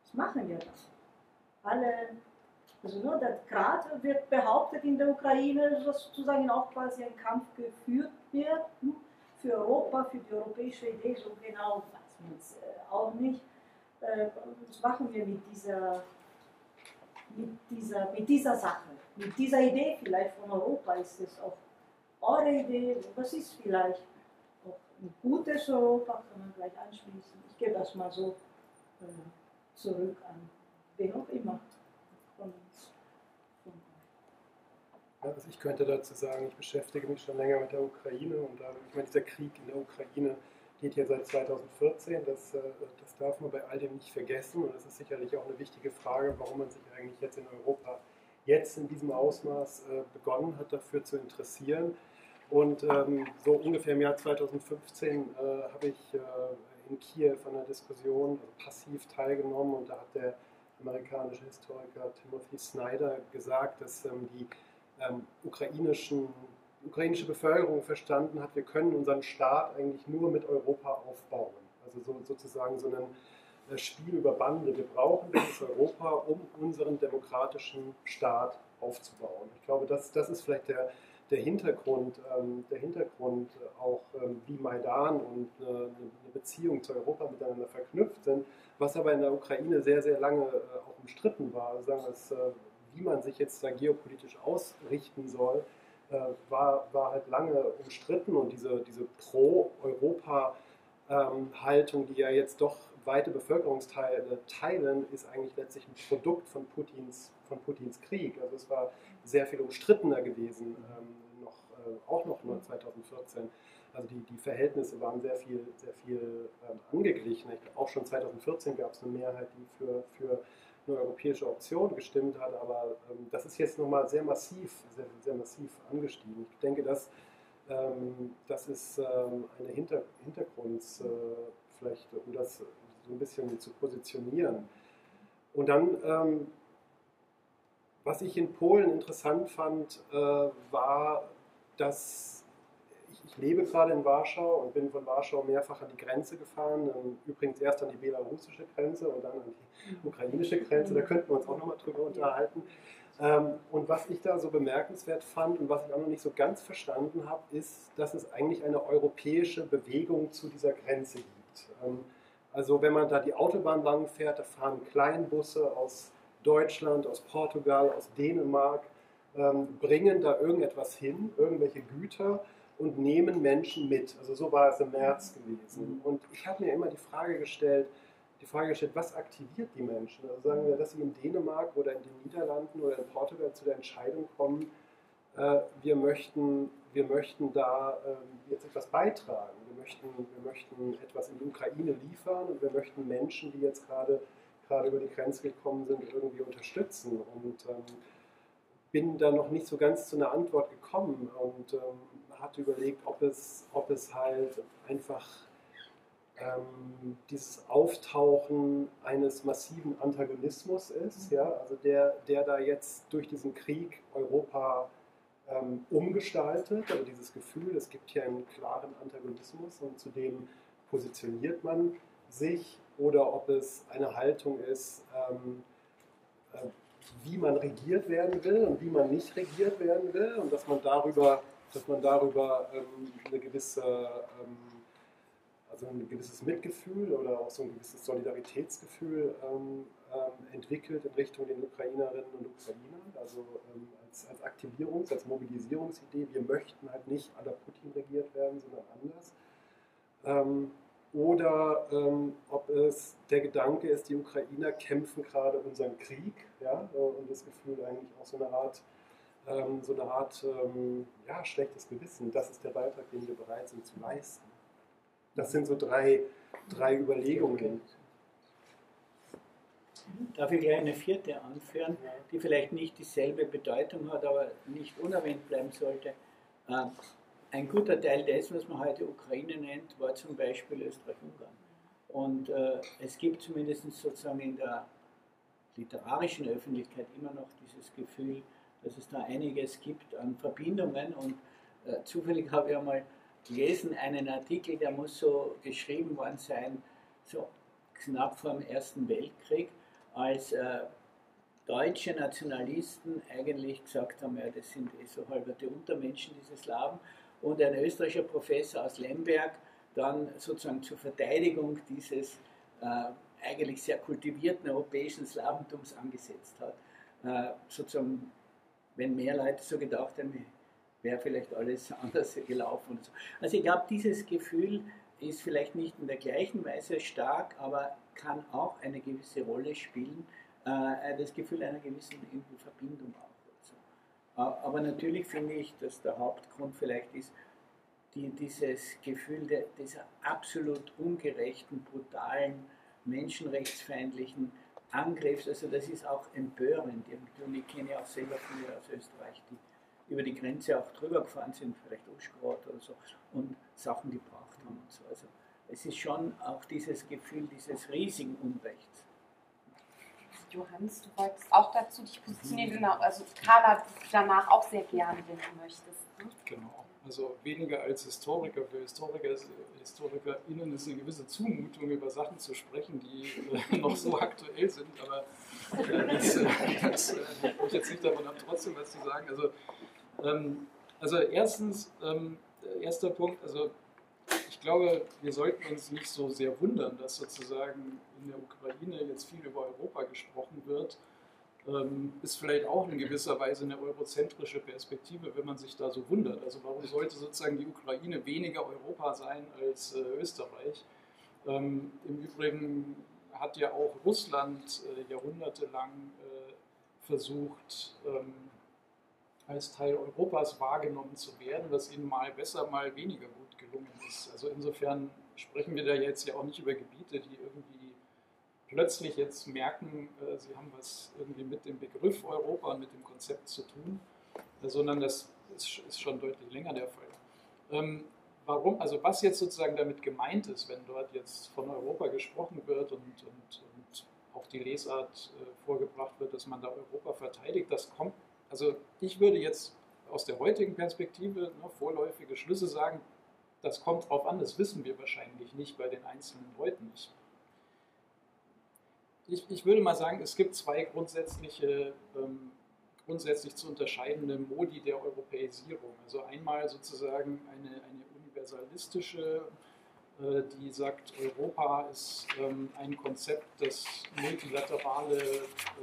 Was machen wir da? Alle, also nur der Grad wird behauptet in der Ukraine, dass sozusagen auch quasi ein Kampf geführt wird hm, für Europa, für die europäische Idee, so genau weiß man es äh, auch nicht. Was machen wir mit dieser mit dieser, mit dieser Sache, mit dieser Idee vielleicht von Europa ist es auch eure Idee, was ist vielleicht auch ein gutes Europa, kann man gleich anschließen. Ich gebe das mal so äh, zurück an wen auch immer von uns. Also ich könnte dazu sagen, ich beschäftige mich schon länger mit der Ukraine und da, ich meine, dieser Krieg in der Ukraine geht ja seit 2014. Das, äh, das darf man bei all dem nicht vergessen. Und das ist sicherlich auch eine wichtige Frage, warum man sich eigentlich jetzt in Europa jetzt in diesem Ausmaß äh, begonnen hat, dafür zu interessieren. Und ähm, so ungefähr im Jahr 2015 äh, habe ich in Kiew an einer Diskussion passiv teilgenommen und da hat der amerikanische Historiker Timothy Snyder gesagt, dass ähm, die ähm, ukrainischen ukrainische Bevölkerung verstanden hat, wir können unseren Staat eigentlich nur mit Europa aufbauen. Also so, sozusagen so ein äh, Spiel über Bande. Wir brauchen dieses Europa, um unseren demokratischen Staat aufzubauen. Ich glaube, das, das ist vielleicht der, der Hintergrund, ähm, der Hintergrund auch, ähm, wie Maidan und äh, eine Beziehung zu Europa miteinander verknüpft sind, was aber in der Ukraine sehr, sehr lange äh, auch umstritten war. Sagen wir, äh, wie man sich jetzt da geopolitisch ausrichten soll war, war halt lange umstritten und diese, diese Pro-Europa-Haltung, die ja jetzt doch weite Bevölkerungsteile teilen, ist eigentlich letztlich ein Produkt von Putins, von Putins Krieg. Also es war sehr viel umstrittener gewesen, ähm, noch, äh, auch noch nur 2014. Also die, die Verhältnisse waren sehr viel, sehr viel ähm, angeglichen. Auch schon 2014 gab es eine Mehrheit, die für, für eine europäische Option gestimmt hat, aber ähm, das ist jetzt nochmal sehr massiv, sehr, sehr massiv angestiegen. Ich denke, dass, ähm, das ist ähm, eine Hinter Hintergrundfloskel vielleicht, um das so ein bisschen zu positionieren. Und dann, ähm, was ich in Polen interessant fand, äh, war, dass ich, lebe gerade in Warschau und bin von Warschau mehrfach an die Grenze gefahren. Übrigens erst an die belarussische Grenze und dann an die ukrainische Grenze. Da könnten wir uns auch nochmal drüber unterhalten. Ähm, und was ich da so bemerkenswert fand und was ich auch noch nicht so ganz verstanden habe, ist, dass es eigentlich eine europäische Bewegung zu dieser Grenze gibt. Ähm, also wenn man da die Autobahn lang fährt, da fahren Kleinbusse aus Deutschland, aus Portugal, aus Dänemark, ähm, bringen da irgendetwas hin, irgendwelche Güter und nehmen Menschen mit. Also so war es im März gewesen. Und ich habe mir immer die Frage gestellt, die Frage gestellt, was aktiviert die Menschen? Also sagen wir, dass sie in Dänemark oder in den Niederlanden oder in Portugal zu der Entscheidung kommen, äh, wir, möchten, wir möchten da äh, jetzt etwas beitragen. Wir möchten, wir möchten etwas in die Ukraine liefern und wir möchten Menschen, die jetzt gerade gerade über die Grenze gekommen sind, irgendwie unterstützen. Und ähm, bin da noch nicht so ganz zu einer Antwort gekommen und ähm, hatte überlegt, ob es, ob es halt einfach ähm, dieses Auftauchen eines massiven Antagonismus ist, ja, also der, der da jetzt durch diesen Krieg Europa ähm, umgestaltet, also dieses Gefühl, es gibt hier einen klaren Antagonismus und zu dem positioniert man sich, oder ob es eine Haltung ist, ähm, äh, wie man regiert werden will und wie man nicht regiert werden will und dass man darüber, dass man darüber ähm, eine gewisse ähm, also ein gewisses Mitgefühl oder auch so ein gewisses Solidaritätsgefühl ähm, ähm, entwickelt in Richtung den Ukrainerinnen und Ukrainern, also ähm, als, als Aktivierungs-, als Mobilisierungsidee. Wir möchten halt nicht à la Putin regiert werden, sondern anders. Ähm, oder ähm, ob es der Gedanke ist, die Ukrainer kämpfen gerade unseren Krieg ja, und das Gefühl eigentlich auch so eine Art, ähm, so eine Art ja, schlechtes Gewissen. Das ist der Beitrag, den wir bereit sind zu leisten. Das sind so drei, drei Überlegungen. Darf ich gleich eine vierte anführen, die vielleicht nicht dieselbe Bedeutung hat, aber nicht unerwähnt bleiben sollte? Ähm, ein guter Teil dessen, was man heute Ukraine nennt, war zum Beispiel Österreich-Ungarn. Und äh, es gibt zumindest sozusagen in der literarischen Öffentlichkeit immer noch dieses Gefühl, dass es da einiges gibt an Verbindungen. Und äh, zufällig habe ich einmal gelesen, einen Artikel, der muss so geschrieben worden sein, so knapp vor dem Ersten Weltkrieg, als äh, deutsche Nationalisten eigentlich gesagt haben, ja, das sind eh so halberte Untermenschen, diese Slawen, und ein österreichischer Professor aus Lemberg dann sozusagen zur Verteidigung dieses äh, eigentlich sehr kultivierten europäischen Slawentums angesetzt hat. Äh, sozusagen, wenn mehr Leute so gedacht hätten, wäre vielleicht alles [LAUGHS] anders gelaufen. So. Also ich glaube, dieses Gefühl ist vielleicht nicht in der gleichen Weise stark, aber kann auch eine gewisse Rolle spielen, äh, das Gefühl einer gewissen Verbindung auch. Also. Aber natürlich finde ich, dass der Hauptgrund vielleicht ist, die, dieses Gefühl de, dieser absolut ungerechten, brutalen, menschenrechtsfeindlichen Angriffs, also das ist auch empörend. Und ich kenne ja auch selber viele aus Österreich, die über die Grenze auch drüber gefahren sind, vielleicht Uschgrad oder so, und Sachen gebracht haben und so. Also es ist schon auch dieses Gefühl dieses riesigen Unrechts. Johannes, du wolltest auch dazu dich positionieren, mhm. genau, also Carla danach auch sehr gerne, wenn du möchtest. Ne? Genau. Also weniger als Historiker. Für Historiker, HistorikerInnen ist eine gewisse Zumutung, über Sachen zu sprechen, die äh, [LAUGHS] noch so aktuell sind. Aber äh, das, äh, das äh, ich jetzt nicht davon ab, trotzdem was zu sagen. Also ähm, also erstens, ähm, erster Punkt, also ich glaube, wir sollten uns nicht so sehr wundern, dass sozusagen in der Ukraine jetzt viel über Europa gesprochen wird. Ähm, ist vielleicht auch in gewisser Weise eine eurozentrische Perspektive, wenn man sich da so wundert. Also warum sollte sozusagen die Ukraine weniger Europa sein als äh, Österreich? Ähm, Im Übrigen hat ja auch Russland äh, jahrhundertelang äh, versucht, ähm, als Teil Europas wahrgenommen zu werden, was ihnen mal besser, mal weniger gut gelungen ist. Also insofern sprechen wir da jetzt ja auch nicht über Gebiete, die irgendwie plötzlich jetzt merken, äh, sie haben was irgendwie mit dem Begriff Europa und mit dem Konzept zu tun, äh, sondern das ist, ist, schon deutlich länger der Fall. Ähm, warum, also was jetzt sozusagen damit gemeint ist, wenn dort jetzt von Europa gesprochen wird und, und, und auch die Lesart äh, vorgebracht wird, dass man da Europa verteidigt, das kommt, also ich würde jetzt aus der heutigen Perspektive ne, vorläufige Schlüsse sagen, das kommt drauf an, das wissen wir wahrscheinlich nicht bei den einzelnen Leuten. Ich, ich, ich würde mal sagen, es gibt zwei grundsätzliche ähm, grundsätzlich zu unterscheidende Modi der Europäisierung. Also einmal sozusagen eine, eine universalistische, äh, die sagt, Europa ist ähm, ein Konzept, das multilaterale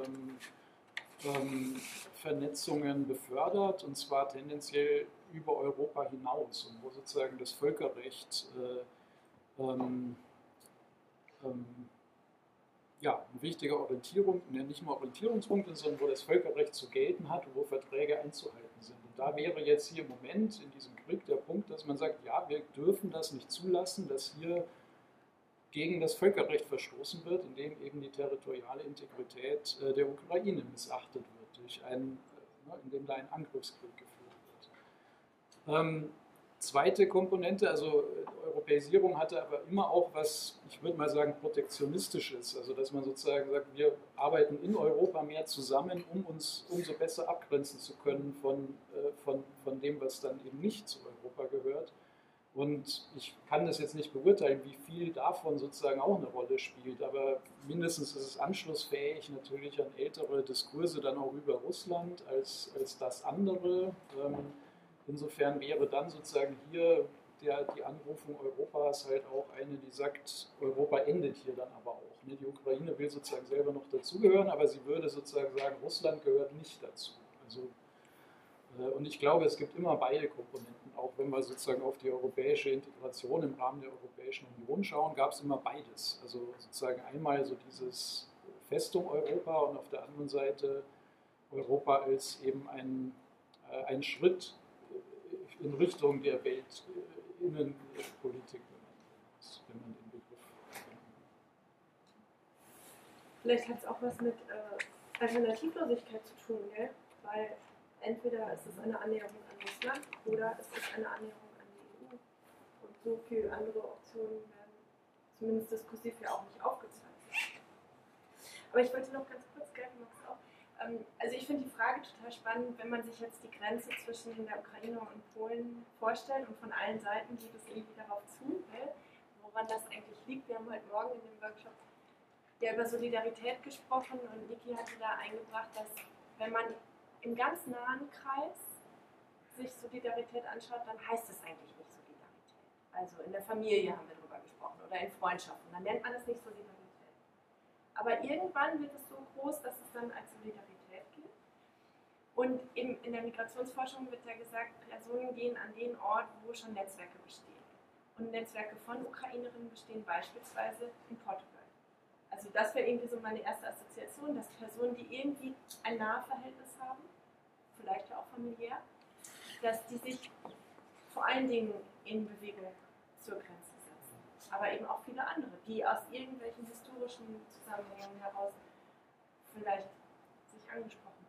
ähm, ähm, Vernetzungen befördert und zwar tendenziell über Europa hinaus und wo sozusagen das Völkerrecht äh, ähm, ähm, ja, ein wichtiger Orientierung, ne, nicht nur Orientierungspunkt ist, sondern wo das Völkerrecht zu gelten hat wo Verträge einzuhalten sind. Und da wäre jetzt hier im Moment in diesem Krieg der Punkt, dass man sagt, ja, wir dürfen das nicht zulassen, dass hier gegen das Völkerrecht verstoßen wird, indem eben die territoriale Integrität äh, der Ukraine missachtet wird, durch einen, ne, indem da ein Angriffskrieg geführt wird. Zweite Komponente, also äh, Europäisierung hatte aber immer auch was, ich würde mal sagen, protektionistisches. Also dass man sozusagen sagt, wir arbeiten in Europa mehr zusammen, um uns umso besser abgrenzen zu können von, äh, von, von dem, was dann eben nicht zu Europa gehört. Und ich kann das jetzt nicht beurteilen, wie viel davon sozusagen auch eine Rolle spielt, aber mindestens ist es anschlussfähig natürlich an ältere Diskurse dann auch über Russland als, als das andere. Ähm, Insofern wäre dann sozusagen hier der, die Anrufung Europas halt auch eine, die sagt, Europa endet hier dann aber auch. Ne? Die Ukraine will sozusagen selber noch dazugehören, aber sie würde sozusagen sagen, Russland gehört nicht dazu. Also, äh, und ich glaube, es gibt immer beide Komponenten. Auch wenn wir sozusagen auf die europäische Integration im Rahmen der Europäischen Union schauen, gab es immer beides. Also sozusagen einmal so dieses Festung Europa und auf der anderen Seite Europa als eben ein, äh, ein Schritt in Richtung der Weltinnenpolitik, wenn man den Begriff Vielleicht hat es auch was mit äh, Alternativlosigkeit zu tun, gell? weil entweder ist es eine Annäherung an Russland oder es ist eine Annäherung an die EU. Und so viele andere Optionen werden zumindest diskursiv ja auch nicht aufgezeigt. Aber ich wollte noch ganz kurz, gell, Max, also ich finde die Frage total spannend, wenn man sich jetzt die Grenze zwischen der Ukraine und Polen vorstellt und von allen Seiten geht es irgendwie darauf zu, ne, woran das eigentlich liegt. Wir haben heute Morgen in dem Workshop ja über Solidarität gesprochen und Niki hatte da eingebracht, dass wenn man im ganz nahen Kreis sich Solidarität anschaut, dann heißt es eigentlich nicht Solidarität. Also in der Familie haben wir darüber gesprochen oder in Freundschaften, dann nennt man es nicht Solidarität. Aber irgendwann wird es so groß, dass es dann als Solidarität gilt. Und in, in der Migrationsforschung wird ja gesagt, Personen gehen an den Ort, wo schon Netzwerke bestehen. Und Netzwerke von Ukrainerinnen bestehen beispielsweise in Portugal. Also das wäre irgendwie so meine erste Assoziation, dass Personen, die irgendwie ein Nahverhältnis haben, vielleicht ja auch familiär, dass die sich vor allen Dingen in Bewegung zur Grenze aber eben auch viele andere, die aus irgendwelchen historischen Zusammenhängen heraus vielleicht sich angesprochen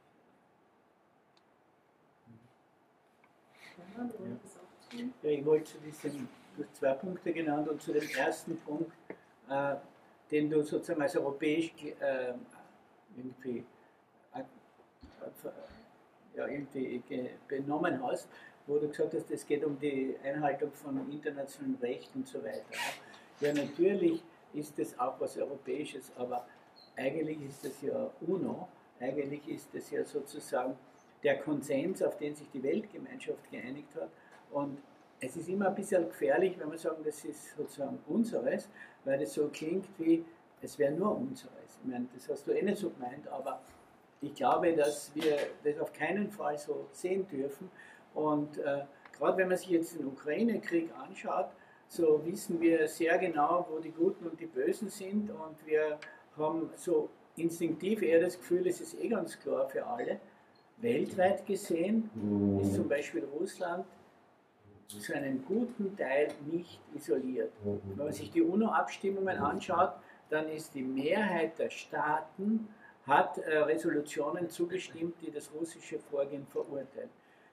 fühlen. Ja, ich wollte zu diesen, zwei Punkte genannt und zu dem ersten Punkt, äh, den du sozusagen als europäisch äh, irgendwie, äh, ja, irgendwie benommen hast, wo du gesagt hast, es geht um die Einhaltung von internationalem Recht und so weiter. Ja, natürlich ist es auch was Europäisches, aber eigentlich ist es ja UNO, eigentlich ist es ja sozusagen der Konsens, auf den sich die Weltgemeinschaft geeinigt hat. Und es ist immer ein bisschen gefährlich, wenn wir sagen, das ist sozusagen unseres, weil das so klingt wie, es wäre nur unseres. Ich meine, das hast du eh nicht so gemeint, aber ich glaube, dass wir das auf keinen Fall so sehen dürfen. Und äh, gerade wenn man sich jetzt den Ukraine-Krieg anschaut, so wissen wir sehr genau, wo die Guten und die Bösen sind und wir haben so instinktiv eher das Gefühl, es ist eh ganz klar für alle. Weltweit gesehen ist zum Beispiel Russland zu einem guten Teil nicht isoliert. Wenn man sich die UNO-Abstimmungen anschaut, dann ist die Mehrheit der Staaten hat äh, Resolutionen zugestimmt, die das russische Vorgehen verurteilen.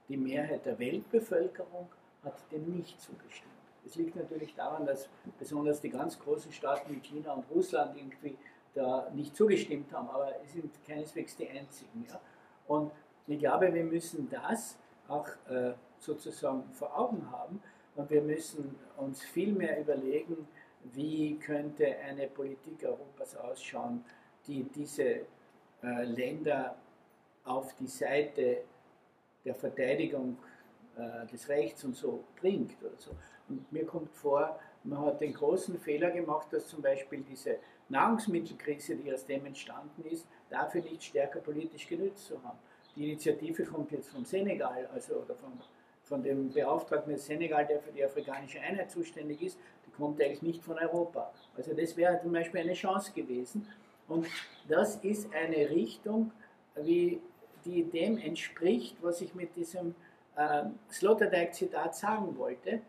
Die Mehrheit der Weltbevölkerung hat dem nicht zugestimmt. Es liegt natürlich daran, dass besonders die ganz großen Staaten wie China und Russland irgendwie da nicht zugestimmt haben, aber es sind keineswegs die einzigen. Ja. Und ich glaube, wir müssen das auch äh, sozusagen vor Augen haben und wir müssen uns viel mehr überlegen, wie könnte eine Politik Europas ausschauen, die diese äh, Länder auf die Seite der Verteidigung äh, des Rechts und so bringt so. Und mir kommt vor, man hat den großen Fehler gemacht, dass zum Beispiel diese Nahrungsmittelkrise, die aus dem entstanden ist, dafür nicht stärker politisch genützt zu haben. Die Initiative kommt jetzt vom Senegal, also oder vom, von dem Beauftragten des Senegal, der für die afrikanische Einheit zuständig ist, die kommt eigentlich nicht von Europa. Also das wäre zum Beispiel eine Chance gewesen. Und das ist eine Richtung, wie, die dem entspricht, was ich mit diesem äh, Sloterdijk-Zitat sagen wollte,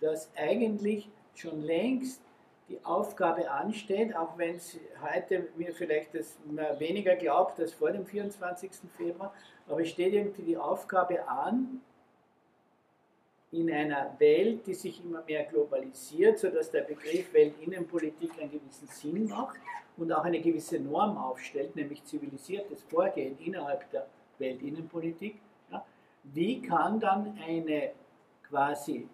dass eigentlich schon längst die Aufgabe ansteht, auch wenn es heute mir vielleicht das weniger glaubt als vor dem 24. Februar, aber es steht irgendwie die Aufgabe an, in einer Welt, die sich immer mehr globalisiert, sodass der Begriff Weltinnenpolitik einen gewissen Sinn macht und auch eine gewisse Norm aufstellt, nämlich zivilisiertes Vorgehen innerhalb der Weltinnenpolitik. Wie kann dann eine quasi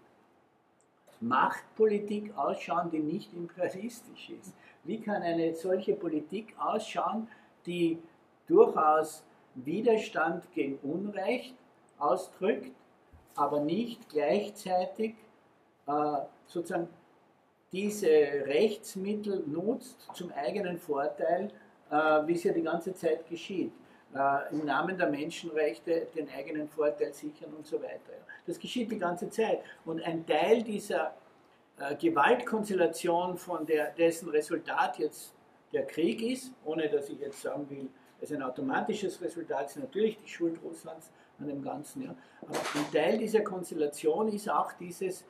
Machtpolitik ausschauen, die nicht imperialistisch ist? Wie kann eine solche Politik ausschauen, die durchaus Widerstand gegen Unrecht ausdrückt, aber nicht gleichzeitig äh, sozusagen diese Rechtsmittel nutzt zum eigenen Vorteil, äh, wie es ja die ganze Zeit geschieht. Äh, Im Namen der Menschenrechte den eigenen Vorteil sichern und so weiter. Das geschieht die ganze Zeit. Und ein Teil dieser äh, Gewaltkonstellation, von der, dessen Resultat jetzt der Krieg ist, ohne dass ich jetzt sagen will, es ist ein automatisches Resultat, ist natürlich die Schuld Russlands an dem Ganzen. Ja. Aber ein Teil dieser Konstellation ist auch dieses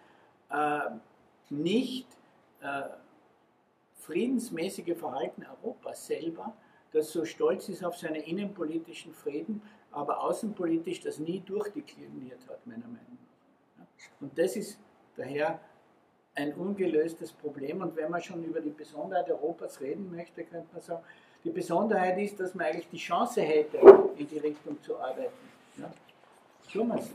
äh, nicht äh, friedensmäßige Verhalten Europas selber, das so stolz ist auf seinen innenpolitischen Frieden, aber außenpolitisch das nie durchdekliniert hat, meiner Meinung nach. Und das ist daher ein ungelöstes Problem. Und wenn man schon über die Besonderheit Europas reden möchte, könnte man sagen, die Besonderheit ist, dass man eigentlich die Chance hätte, in die Richtung zu arbeiten. Ja? Tun wir es.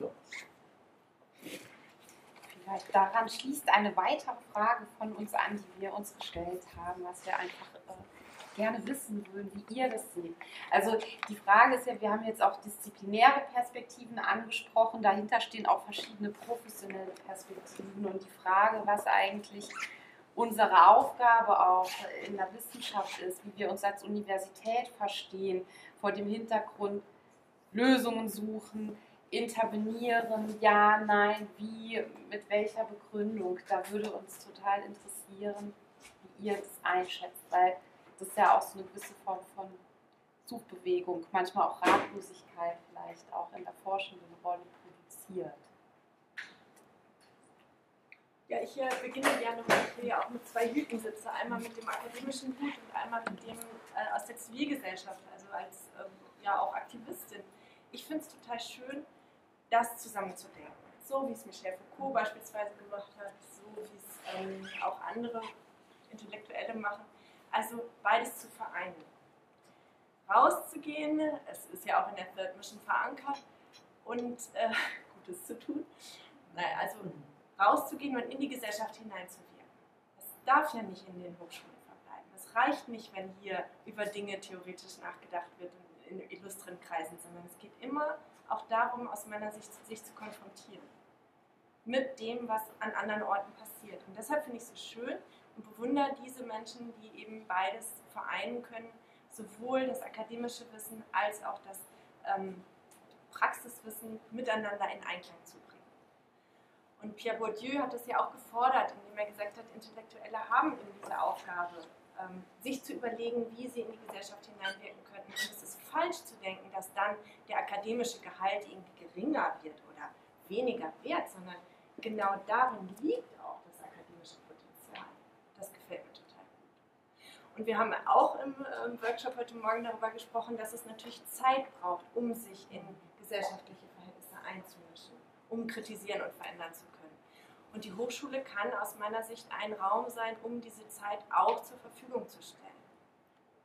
Vielleicht daran schließt eine weitere Frage von uns an, die wir uns gestellt haben, was wir einfach äh, gerne wissen würden, wie ihr das seht. Also die Frage ist ja, wir haben jetzt auch disziplinäre Perspektiven angesprochen, dahinter stehen auch verschiedene professionelle Perspektiven und die Frage, was eigentlich unsere Aufgabe auch in der Wissenschaft ist, wie wir uns als Universität verstehen, vor dem Hintergrund Lösungen suchen, intervenieren, ja, nein, wie, mit welcher Begründung. Da würde uns total interessieren, wie ihr das einschätzt, weil das ja auch so eine gewisse Form von Suchbewegung, manchmal auch Ratlosigkeit vielleicht auch in der Forschung eine Rolle produziert. Ja, ich äh, beginne gerne, weil ich hier ja auch mit zwei Hüten sitze. Einmal mit dem akademischen Hut und einmal mit dem äh, aus der Zivilgesellschaft, also als ähm, ja auch Aktivistin. Ich finde es total schön, das zusammenzudenken. So wie es Michel Foucault beispielsweise gemacht hat, so wie es ähm, auch andere Intellektuelle machen. Also beides zu vereinen. Rauszugehen, es ist ja auch in der Third Mission verankert und äh, [LAUGHS] Gutes zu tun. Naja, also rauszugehen und in die Gesellschaft hineinzuwirken. Das darf ja nicht in den Hochschulen verbleiben. Es reicht nicht, wenn hier über Dinge theoretisch nachgedacht wird in, in illustren Kreisen, sondern es geht immer auch darum, aus meiner Sicht sich zu konfrontieren mit dem, was an anderen Orten passiert. Und deshalb finde ich es so schön und bewundere diese Menschen, die eben beides vereinen können, sowohl das akademische Wissen als auch das ähm, Praxiswissen miteinander in Einklang zu bringen. Und Pierre Bourdieu hat das ja auch gefordert, indem er gesagt hat, Intellektuelle haben eben diese Aufgabe, ähm, sich zu überlegen, wie sie in die Gesellschaft hineinwirken können. Und es ist falsch zu denken, dass dann der akademische Gehalt irgendwie geringer wird oder weniger wert, sondern genau darin liegt auch das akademische Potenzial. Das gefällt mir total gut. Und wir haben auch im, im Workshop heute Morgen darüber gesprochen, dass es natürlich Zeit braucht, um sich in gesellschaftliche Verhältnisse einzumischen, um kritisieren und verändern zu können. Und die Hochschule kann aus meiner Sicht ein Raum sein, um diese Zeit auch zur Verfügung zu stellen.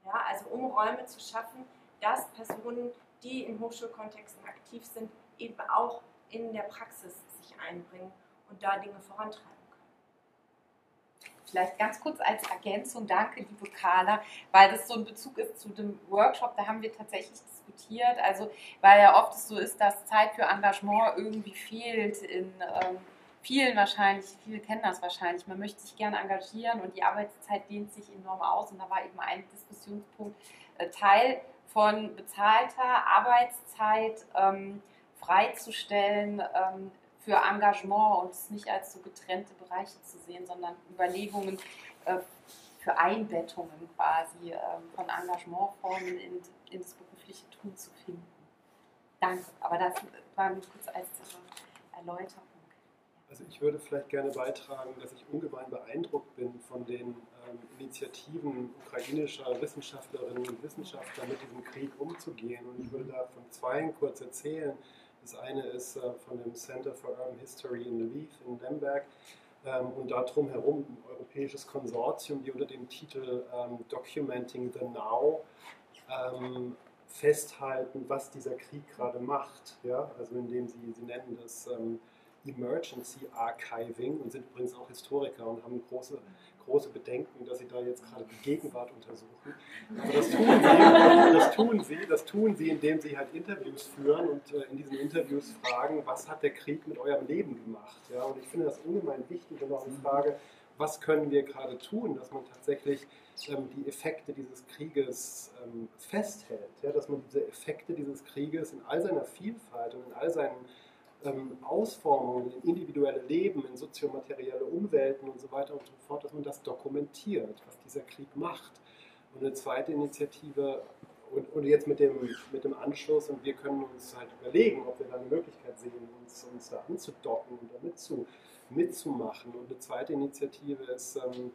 Ja, also um Räume zu schaffen, dass Personen, die in Hochschulkontexten aktiv sind, eben auch in der Praxis sich einbringen und da Dinge vorantreiben. Vielleicht ganz kurz als Ergänzung, danke liebe Carla, weil das so ein Bezug ist zu dem Workshop, da haben wir tatsächlich diskutiert, also weil ja oft so ist, dass Zeit für Engagement irgendwie fehlt in ähm, vielen wahrscheinlich, viele kennen das wahrscheinlich, man möchte sich gerne engagieren und die Arbeitszeit dehnt sich enorm aus. Und da war eben ein Diskussionspunkt, äh, Teil von bezahlter Arbeitszeit ähm, freizustellen ähm, für Engagement und es nicht als so getrennte Bereiche zu sehen, sondern Überlegungen äh, für Einbettungen quasi äh, von Engagementformen in, ins berufliche Tun zu finden. Danke, aber das war nur kurz als Erläuterung. Also ich würde vielleicht gerne beitragen, dass ich ungemein beeindruckt bin von den ähm, Initiativen ukrainischer Wissenschaftlerinnen und Wissenschaftler mit diesem Krieg umzugehen. Und ich würde da von zweien kurz erzählen. Das eine ist äh, von dem Center for Urban History in Lviv in Lemberg ähm, und da drumherum ein europäisches Konsortium, die unter dem Titel ähm, Documenting the Now ähm, festhalten, was dieser Krieg gerade macht. Ja? Also indem sie, sie nennen das Emergency Archiving und sind übrigens auch Historiker und haben große, große Bedenken, dass sie da jetzt gerade die Gegenwart untersuchen. Aber das tun sie, das tun sie, das tun sie, indem sie halt Interviews führen und äh, in diesen Interviews fragen, was hat der Krieg mit eurem Leben gemacht? Ja, und ich finde das ungemein wichtig und auch die Frage, was können wir gerade tun, dass man tatsächlich ähm, die Effekte dieses Krieges ähm, festhält, ja, dass man diese Effekte dieses Krieges in all seiner Vielfalt und in all seinen ähm, Ausformungen in individuelle Leben, in soziomaterielle Umwelten und so weiter und so fort, dass man das dokumentiert, was dieser Krieg macht. Und eine zweite Initiative, und, und jetzt mit dem, mit dem Anschluss, und wir können uns halt überlegen, ob wir da eine Möglichkeit sehen, uns, uns da anzudocken und damit zu, mitzumachen. Und eine zweite Initiative ist ähm,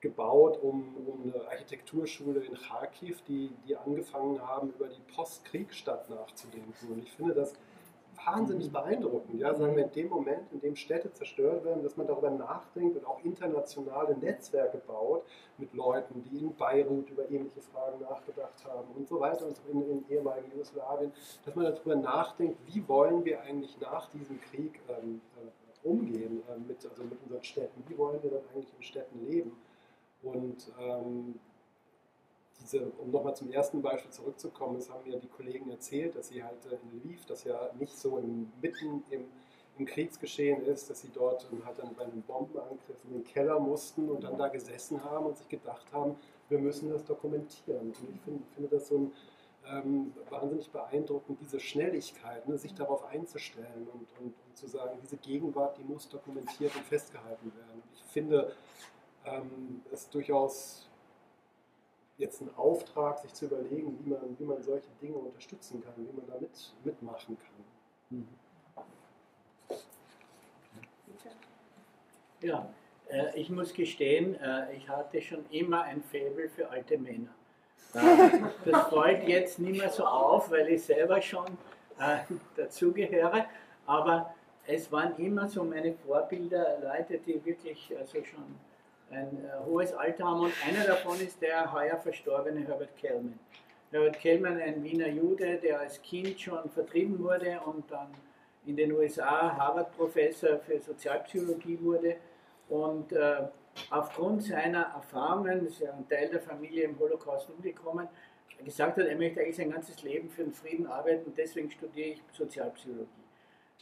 gebaut um, um eine Architekturschule in Kharkiv, die, die angefangen haben, über die Postkriegsstadt nachzudenken. Und ich finde das wahnsinnig beeindruckend. Ja, sagen wir in dem Moment, in dem Städte zerstört werden, dass man darüber nachdenkt und auch internationale Netzwerke baut mit Leuten, die in Beirut über ähnliche Fragen nachgedacht haben und so weiter und so in, in ehemaligen Jugoslawien, dass man darüber nachdenkt, wie wollen wir eigentlich nach diesem Krieg ähm, äh, umgehen äh, mit, also mit unseren Städten, wie wollen wir dann eigentlich in Städten leben. Und ähm, diese, um nochmal zum ersten Beispiel zurückzukommen, es haben mir die Kollegen erzählt, dass sie halt äh, in Lviv, das ja nicht so in, mitten im, im Kriegsgeschehen ist, dass sie dort halt dann bei einem Bombenangriff in den Keller mussten und dann da gesessen haben und sich gedacht haben, wir müssen das dokumentieren. Und ich find, finde das so ein, ähm, wahnsinnig beeindruckend, diese Schnelligkeit, ne, sich darauf einzustellen und, und, und, zu sagen, diese Gegenwart, die muss dokumentiert und festgehalten werden. Ich finde ähm, es durchaus jetzt ein Auftrag, sich zu überlegen, wie man, wie man solche Dinge unterstützen kann, wie man da mit, mitmachen kann. Mhm. Ja, äh, ich muss gestehen, äh, ich hatte schon immer ein Faible für alte Männer. Äh, das fällt jetzt nicht mehr so auf, weil ich selber schon äh, dazugehöre, aber es waren immer so meine Vorbilder, Leute, die wirklich also schon ein äh, hohes Alter haben und einer davon ist der heuer verstorbene Herbert Kellman. Herbert Kellman, ein Wiener Jude, der als Kind schon vertrieben wurde und dann in den USA Harvard-Professor für Sozialpsychologie wurde und äh, aufgrund seiner Erfahrungen, ist ja ein Teil der Familie im Holocaust umgekommen, gesagt hat, er möchte eigentlich sein ganzes Leben für den Frieden arbeiten und deswegen studiere ich Sozialpsychologie.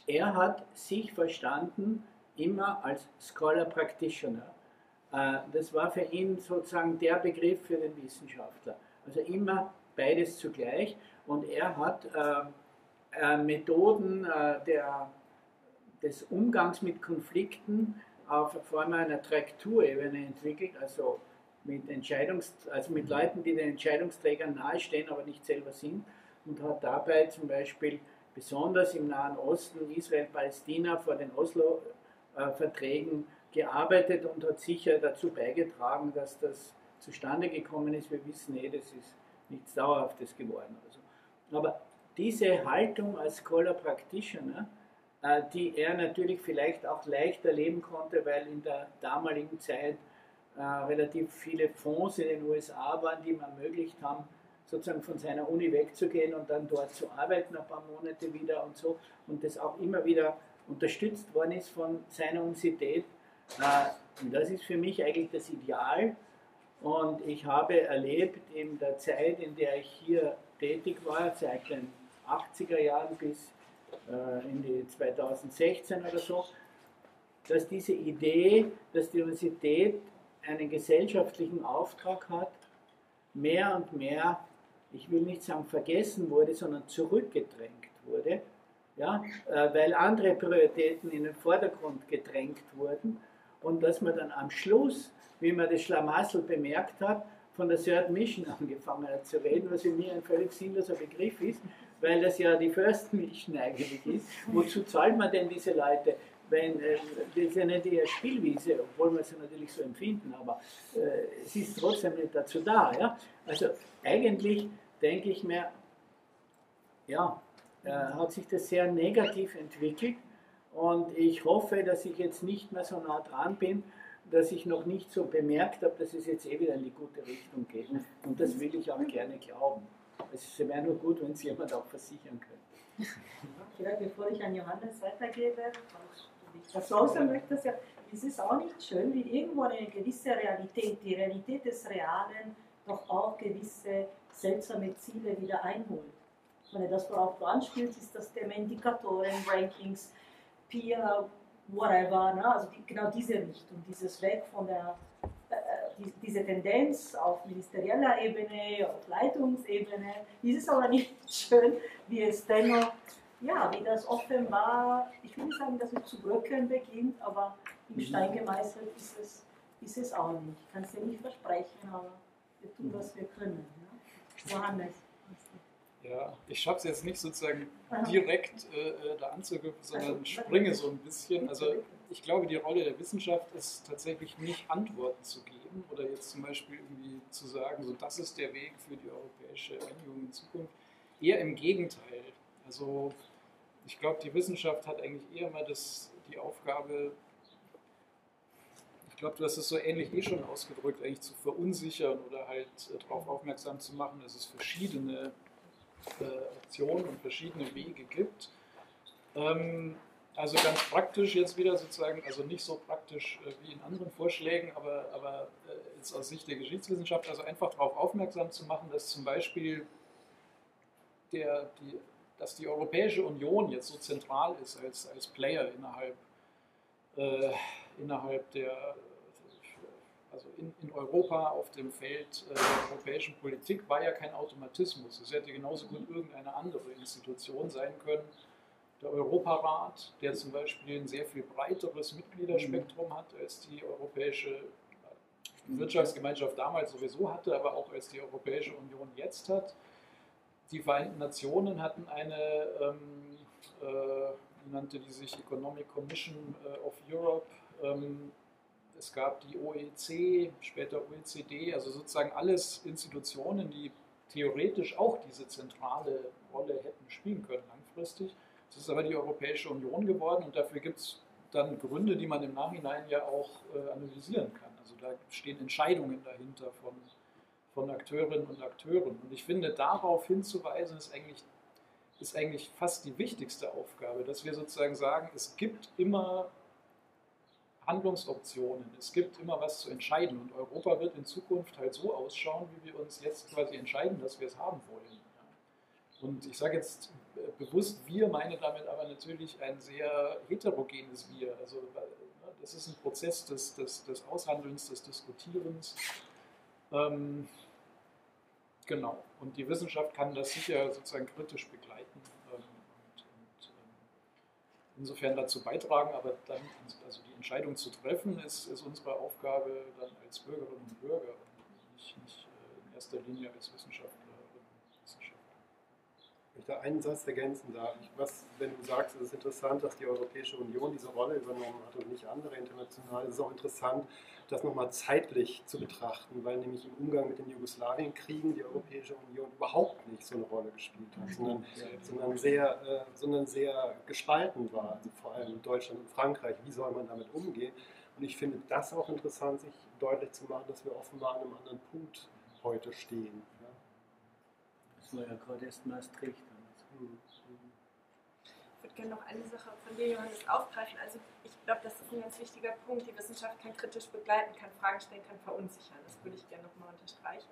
Er hat sich verstanden immer als Scholar Practitioner das war für ihn sozusagen der Begriff für den Wissenschaftler. Also immer beides zugleich. Und er hat äh, äh, Methoden der, des Umgangs mit Konflikten auf vor allem einer Trakturebene entwickelt, also mit, Entscheidungs also mit Leuten, die den Entscheidungsträgern nahestehen, aber nicht selber sind. Und hat dabei zum Beispiel besonders im Nahen Osten, Israel, Palästina vor den Oslo-Verträgen gearbeitet und hat sicher dazu beigetragen, dass das zustande gekommen ist. Wir wissen eh, das ist nichts Dauerhaftes geworden. Also. Aber diese Haltung als Scholar Practitioner äh, die er natürlich vielleicht auch leicht erleben konnte, weil in der damaligen Zeit äh, relativ viele Fonds in den USA waren, die ihm ermöglicht haben, sozusagen von seiner Uni wegzugehen und dann dort zu arbeiten, ein paar Monate wieder und so. Und das auch immer wieder unterstützt worden ist von seiner Universität. Äh, und das ist für mich eigentlich das Ideal. Und ich habe erlebt in der Zeit, in der ich hier tätig war, seit den 80er Jahren bis äh, in die 2016 oder so, dass diese Idee, dass die Universität einen gesellschaftlichen Auftrag hat, mehr und mehr, ich will nicht sagen vergessen wurde, sondern zurückgedrängt wurde, ja, äh, weil andere Prioritäten in den Vordergrund gedrängt wurden und dass man dann am Schluss, wie man das Schlamassel bemerkt hat, von der Third Mission [LAUGHS] angefangen hat zu reden, was in mir ein völlig sinnloser Begriff ist, weil das ja die First Mission eigentlich ist. Wozu zahlt man denn diese Leute? Wenn, äh, das ist ja nicht eher Spielwiese, obwohl wir sie natürlich so empfinden, aber äh, es ist trotzdem nicht dazu da. Ja? Also eigentlich denke ich mir, ja, äh, hat sich das sehr negativ entwickelt und ich hoffe, dass ich jetzt nicht mehr so nah dran bin, dass ich noch nicht so bemerkt habe, dass es jetzt eh wieder in die gute Richtung geht. Und das will ich auch gerne glauben. Es wäre nur gut, wenn es jemand auch versichern könnte. Vielleicht bevor ich an Johannes weitergebe, das Hause möchte es ja, ist es auch nicht schön, wie irgendwo eine gewisse Realität, die Realität des Realen, doch auch gewisse seltsame Ziele wieder einholt. Ich meine, das, worauf du anspielst, ist das Thema Indikatoren, Rankings, Peer, whatever, ne? also die, genau diese Richtung, dieses Weg von der die, diese Tendenz auf ministerieller Ebene, auf Leitungsebene, ist es aber nicht [LAUGHS] schön, wie es dennoch, ja, wie das offenbar, ich will nicht sagen, dass es zu bröckeln beginnt, aber im mhm. Stein gemeißelt ist es, ist es auch nicht. Ich kann es dir nicht versprechen, aber wir tun, was wir können. Ne? Johannes. Ja, ich schaffe es jetzt nicht sozusagen direkt äh, äh da anzugriffen, sondern springe so ein bisschen. Also ich glaube, die Rolle der Wissenschaft ist tatsächlich nicht Antworten zu geben oder jetzt zum Beispiel irgendwie zu sagen, so das ist der Weg für die europäische Einigung in Zukunft. Eher im Gegenteil. Also ich glaube, die Wissenschaft hat eigentlich eher mal das, die Aufgabe, ich glaube, du hast es so ähnlich eh schon ausgedrückt, eigentlich zu verunsichern oder halt äh, darauf aufmerksam zu machen, dass es verschiedene äh, Optionen und verschiedene Wege gibt. Ähm, also ganz praktisch jetzt wieder sozusagen, also nicht so praktisch äh, wie in anderen Vorschlägen, aber, aber äh, jetzt aus Sicht der Geschichtswissenschaft, also einfach darauf aufmerksam zu machen, dass zum Beispiel der, die, dass die Europäische Union jetzt so zentral ist als, als Player innerhalb, äh, innerhalb der, also in, in Europa auf dem Feld äh, der europäischen Politik, war ja kein Automatismus. Es hätte genauso gut irgendeine andere Institution sein können der Europarat, der zum Beispiel ein sehr viel breiteres Mitgliederspektrum hat als die Europäische Wirtschaftsgemeinschaft damals sowieso hatte, aber auch als die Europäische Union jetzt hat. Die Vereinten Nationen hatten eine, ähm, äh, nannte die sich, Economic Commission äh, of Europe. Ähm, es gab die OEC, später OECD, also sozusagen alles Institutionen, die theoretisch auch diese zentrale Rolle hätten spielen können langfristig. Es ist aber die Europäische Union geworden und dafür gibt es dann Gründe, die man im Nachhinein ja auch äh, analysieren kann. Also da stehen Entscheidungen dahinter von, von Akteurinnen und Akteuren. Und ich finde, darauf hinzuweisen, ist eigentlich, ist eigentlich fast die wichtigste Aufgabe, dass wir sozusagen sagen, es gibt immer Handlungsoptionen, es gibt immer was zu entscheiden und Europa wird in Zukunft halt so ausschauen, wie wir uns jetzt quasi entscheiden, dass wir es haben wollen. Und ich sage jetzt äh, bewusst wir, meine damit aber natürlich ein sehr heterogenes Wir. Also ne, das ist ein Prozess des, des, des Aushandelns, des Diskutierens. Ähm, genau. Und die Wissenschaft kann das sicher sozusagen kritisch begleiten ähm, und, und ähm, insofern dazu beitragen, aber dann also die Entscheidung zu treffen, ist, ist unsere Aufgabe dann als Bürgerinnen und Bürger und nicht, nicht äh, in erster Linie als Wissenschaftler. Da einen Satz ergänzen darf. Ich, was, wenn du sagst, es ist interessant, dass die Europäische Union diese Rolle übernommen hat und nicht andere internationale, es ist auch interessant, das nochmal zeitlich zu betrachten, weil nämlich im Umgang mit den Jugoslawienkriegen die Europäische Union überhaupt nicht so eine Rolle gespielt hat, sondern, sondern, sehr, äh, sondern sehr gespalten war, also vor allem Deutschland und Frankreich. Wie soll man damit umgehen? Und ich finde das auch interessant, sich deutlich zu machen, dass wir offenbar an einem anderen Punkt heute stehen. Das war ja gerade erst Maastricht. Ich würde gerne noch eine Sache von dir, Johannes, aufgreifen. Also ich glaube, das ist ein ganz wichtiger Punkt. Die Wissenschaft kann kritisch begleiten, kann Fragen stellen, kann verunsichern. Das würde ich gerne nochmal unterstreichen.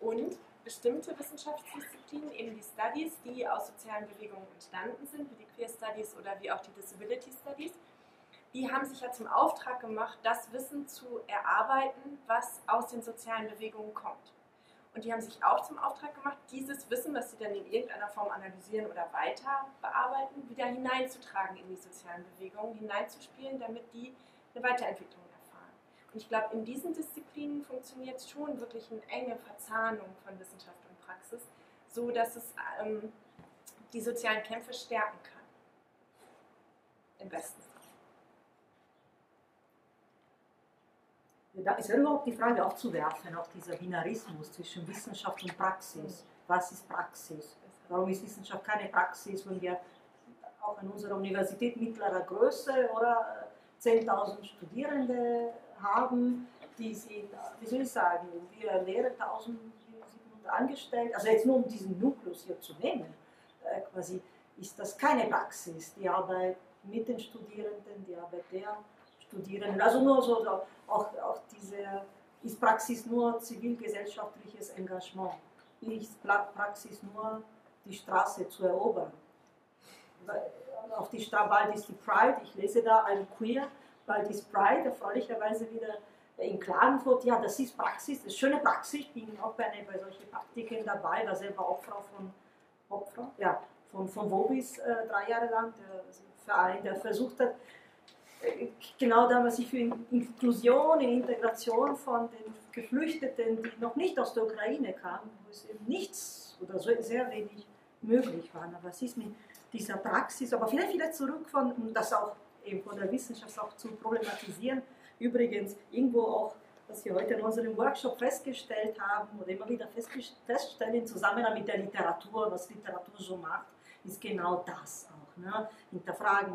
Und bestimmte Wissenschaftsdisziplinen, eben die Studies, die aus sozialen Bewegungen entstanden sind, wie die Queer Studies oder wie auch die Disability Studies, die haben sich ja zum Auftrag gemacht, das Wissen zu erarbeiten, was aus den sozialen Bewegungen kommt. Und die haben sich auch zum Auftrag gemacht, dieses Wissen, was sie dann in irgendeiner Form analysieren oder weiter bearbeiten, wieder hineinzutragen in die sozialen Bewegungen, hineinzuspielen, damit die eine Weiterentwicklung erfahren. Und ich glaube, in diesen Disziplinen funktioniert schon wirklich eine enge Verzahnung von Wissenschaft und Praxis, so dass es ähm, die sozialen Kämpfe stärken kann. Im besten Da ist ja überhaupt die Frage aufzuwerfen, auch dieser Binarismus zwischen Wissenschaft und Praxis. Was ist Praxis? Warum ist Wissenschaft keine Praxis, wenn wir auch an unserer Universität mittlerer Größe oder 10.000 Studierende haben, die sind, wie soll ich sagen, wir lehren 1.700 angestellt, also jetzt nur um diesen Nukleus hier zu nehmen, äh, quasi ist das keine Praxis, die Arbeit mit den Studierenden, die Arbeit der Studierenden. Also nur so, auch, auch diese, ist Praxis nur zivilgesellschaftliches Engagement? Ist Praxis nur die Straße zu erobern? Auf die Straße, bald ist die Pride, ich lese da ein Queer, bald ist Pride, erfreulicherweise wieder in Klagenfurt, ja, das ist Praxis, das ist schöne Praxis, ich bin auch bei, bei solchen Praktiken dabei, war selber Opfer von, Opfer, ja, von, von Wobis äh, drei Jahre lang, der Verein, der versucht hat, genau da, was sich für Inklusion, Integration von den Geflüchteten, die noch nicht aus der Ukraine kamen, wo es eben nichts oder sehr wenig möglich war. Aber was ist mit dieser Praxis, aber vielleicht wieder zurück von, um das auch eben von der Wissenschaft auch zu problematisieren, übrigens irgendwo auch, was wir heute in unserem Workshop festgestellt haben oder immer wieder feststellen im Zusammenhang mit der Literatur, was Literatur so macht, ist genau das auch. Ne? Hinterfragen,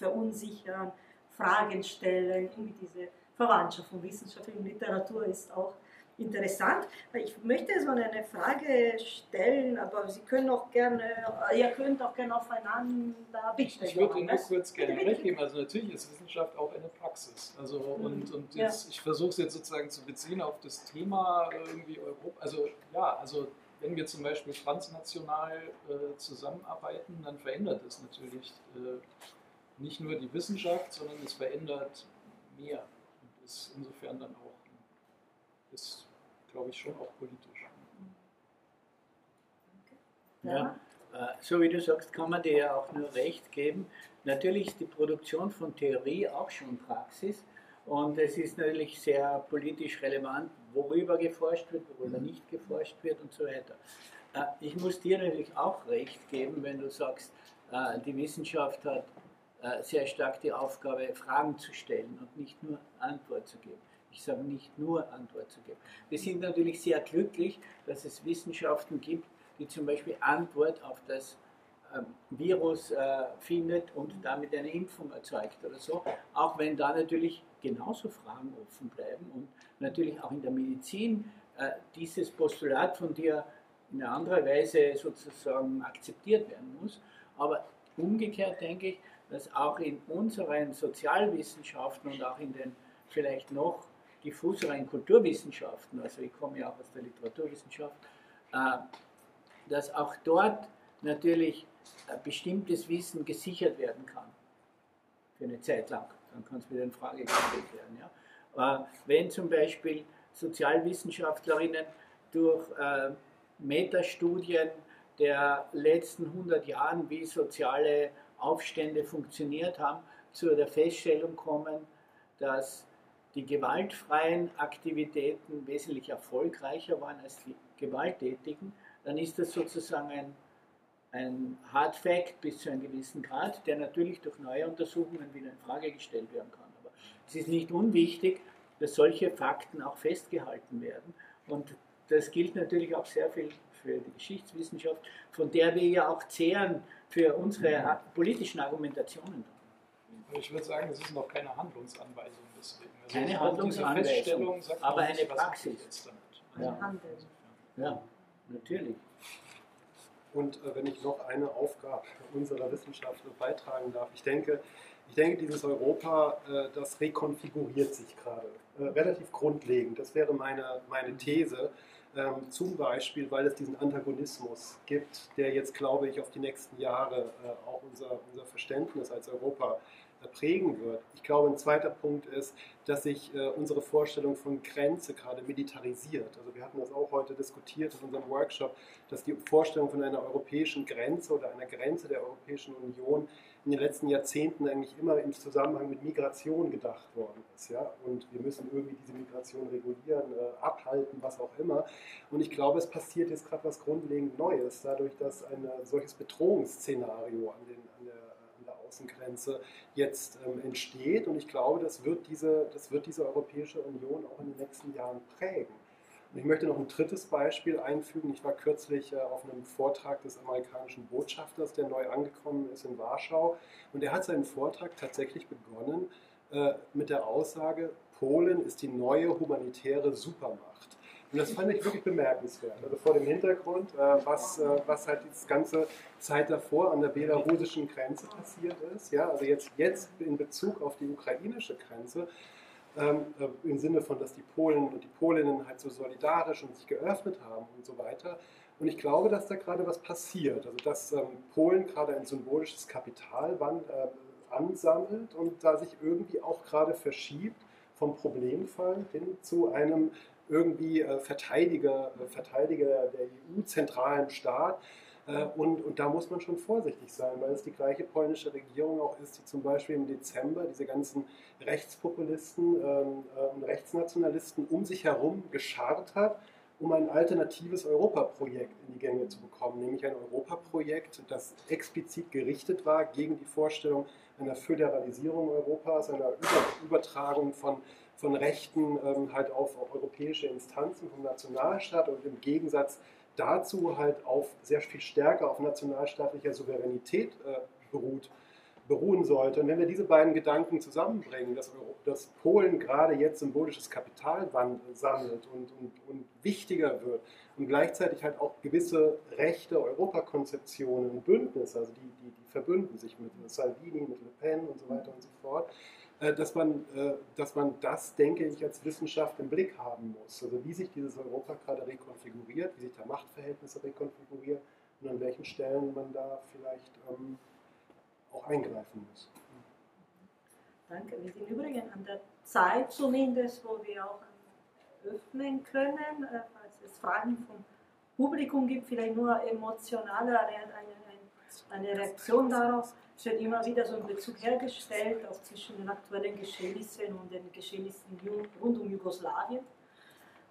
verunsichern, Fragen stellen, irgendwie diese Verwandtschaft von Wissenschaft und Literatur ist auch interessant. Ich möchte so eine Frage stellen, aber Sie können auch gerne, ihr könnt auch gerne aufeinander bitte. Ich würde Ihnen nur kurz gerne recht geben. Also natürlich ist Wissenschaft auch eine Praxis. Also mhm. und, und jetzt, ja. ich versuche es jetzt sozusagen zu beziehen auf das Thema irgendwie Europa. Also ja, also wenn wir zum Beispiel transnational äh, zusammenarbeiten, dann verändert es natürlich äh, nicht nur die Wissenschaft, sondern es verändert mehr und ist insofern dann auch, ist, glaube ich, schon auch politisch. Ja, äh, so wie du sagst, kann man dir ja auch nur recht geben. Natürlich ist die Produktion von Theorie auch schon Praxis und es ist natürlich sehr politisch relevant, worüber geforscht wird, worüber mhm. nicht geforscht wird und so weiter. Äh, ich muss dir natürlich auch recht geben, wenn du sagst, äh, die Wissenschaft hat sehr stark die Aufgabe, Fragen zu stellen und nicht nur Antwort zu geben. Ich sage nicht nur Antwort zu geben. Wir sind natürlich sehr glücklich, dass es Wissenschaften gibt, die zum Beispiel Antwort auf das ähm, Virus äh, findet und damit eine Impfung erzeugt oder so, auch wenn da natürlich genauso Fragen offen bleiben und natürlich auch in der Medizin äh, dieses Postulat von dir in einer anderen Weise sozusagen akzeptiert werden muss. Aber umgekehrt denke ich, dass auch in unseren Sozialwissenschaften und auch in den vielleicht noch diffuseren Kulturwissenschaften, also ich komme ja auch aus der Literaturwissenschaft, äh, dass auch dort natürlich bestimmtes Wissen gesichert werden kann. Für eine Zeit lang. Dann kann es wieder in Frage gestellt werden. Ja. Äh, wenn zum Beispiel Sozialwissenschaftlerinnen durch äh, Metastudien der letzten 100 Jahren, wie soziale Aufstände funktioniert haben, zu der Feststellung kommen, dass die gewaltfreien Aktivitäten wesentlich erfolgreicher waren als die gewalttätigen, dann ist das sozusagen ein ein Hard Fact bis zu einem gewissen Grad, der natürlich durch neue Untersuchungen wieder in Frage gestellt werden kann. Aber es ist nicht unwichtig, dass solche Fakten auch festgehalten werden. Und das gilt natürlich auch sehr viel für die Geschichtswissenschaft, von der wir ja auch zehren für unsere politischen Argumentationen. Ich würde sagen, es ist noch keine Handlungsanweisung deswegen. Also keine Handlungsanweisung, aber eine Praxis. Ja. ja, natürlich. Und äh, wenn ich noch eine Aufgabe unserer Wissenschaft beitragen darf, ich denke, ich denke, dieses Europa, äh, das rekonfiguriert sich gerade äh, relativ grundlegend. Das wäre meine, meine These. Ähm, zum Beispiel, weil es diesen Antagonismus gibt, der jetzt, glaube ich, auf die nächsten Jahre äh, auch unser, unser Verständnis als Europa prägen wird. Ich glaube, ein zweiter Punkt ist, dass sich äh, unsere Vorstellung von Grenze gerade militarisiert. Also wir hatten das auch heute diskutiert in unserem Workshop, dass die Vorstellung von einer europäischen Grenze oder einer Grenze der Europäischen Union in den letzten Jahrzehnten eigentlich immer im Zusammenhang mit Migration gedacht worden ist. Ja? Und wir müssen irgendwie diese Migration regulieren, äh, abhalten, was auch immer. Und ich glaube, es passiert jetzt gerade was grundlegend Neues, dadurch, dass ein solches Bedrohungsszenario an, den, an der Außengrenze jetzt ähm, entsteht. Und ich glaube, das wird, diese, das wird diese Europäische Union auch in den nächsten Jahren prägen. Und ich möchte noch ein drittes Beispiel einfügen. Ich war kürzlich äh, auf einem Vortrag des amerikanischen Botschafters, der neu angekommen ist in Warschau. Und er hat seinen Vortrag tatsächlich begonnen äh, mit der Aussage, Polen ist die neue humanitäre Supermacht. Und das fand ich wirklich bemerkenswert. Also vor dem Hintergrund, äh, was, was halt die ganze Zeit davor an der belarussischen Grenze passiert ist. Ja, also jetzt, jetzt in Bezug auf die ukrainische Grenze, ähm, äh, im Sinne von, dass die Polen und die Polinnen halt so solidarisch und sich geöffnet haben und so weiter. Und ich glaube, dass da gerade was passiert. Also dass ähm, Polen gerade ein symbolisches Kapital äh, ansammelt und da sich irgendwie auch gerade verschiebt vom Problemfall hin zu einem irgendwie äh, Verteidiger, äh, Verteidiger der EU-zentralen Staat. Äh, und, und da muss man schon vorsichtig sein, weil es die gleiche polnische Regierung auch ist, die zum Beispiel im Dezember diese ganzen Rechtspopulisten ähm, und Rechtsnationalisten um sich herum geschart hat, um ein alternatives Europaprojekt in die Gänge zu bekommen, nämlich ein Europaprojekt, das explizit gerichtet war gegen die Vorstellung einer Föderalisierung Europas, einer Übertragung von von Rechten ähm, halt auf, auf, europäische Instanzen vom Nationalstaat und im Gegensatz dazu halt auf sehr viel stärker auf nationalstaatlicher Souveränität äh, beruht, beruhen sollte. Und wenn wir diese beiden Gedanken zusammenbringen, dass, dass Polen gerade jetzt symbolisches Kapital sammelt und, und, und wichtiger wird und gleichzeitig halt auch gewisse rechte Europakonzeptionen und Bündnisse, also die, die, die verbünden sich mit Salvini, mit Le Pen und so weiter und so fort, dass man, äh, dass man das, denke ich, als Wissenschaft im Blick haben muss. Also wie sich dieses Europa gerade rekonfiguriert, wie sich da Machtverhältnisse rekonfigurieren und an welchen Stellen man da vielleicht ähm, auch eingreifen muss. Danke. Wir sind übrigens an der Zeit zumindest, wo wir auch öffnen können, äh, falls es Fragen vom Publikum gibt, vielleicht nur emotionale, eine, eine, eine Reaktion darauf. Es wird immer wieder so ein Bezug hergestellt, auch zwischen den aktuellen Geschehnissen und den Geschehnissen rund um Jugoslawien.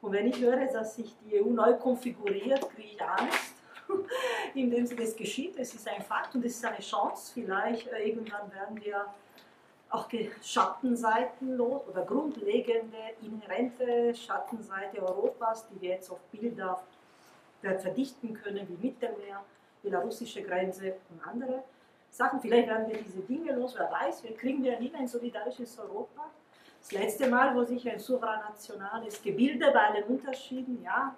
Und wenn ich höre, dass sich die EU neu konfiguriert, kriege ich Angst, [LAUGHS] indem sie das geschieht. Es ist ein Fakt und es ist eine Chance. Vielleicht äh, irgendwann werden wir auch Schattenseiten los oder grundlegende, inhärente Schattenseite Europas, die wir jetzt auf Bilder verdichten können, wie Mittelmeer, belarussische Grenze und andere. Sachen. Vielleicht werden wir diese Dinge los, wer weiß, wir kriegen wir hin ein solidarisches Europa. Das letzte Mal, wo sich ein supranationales Gebilde bei allen Unterschieden, ja,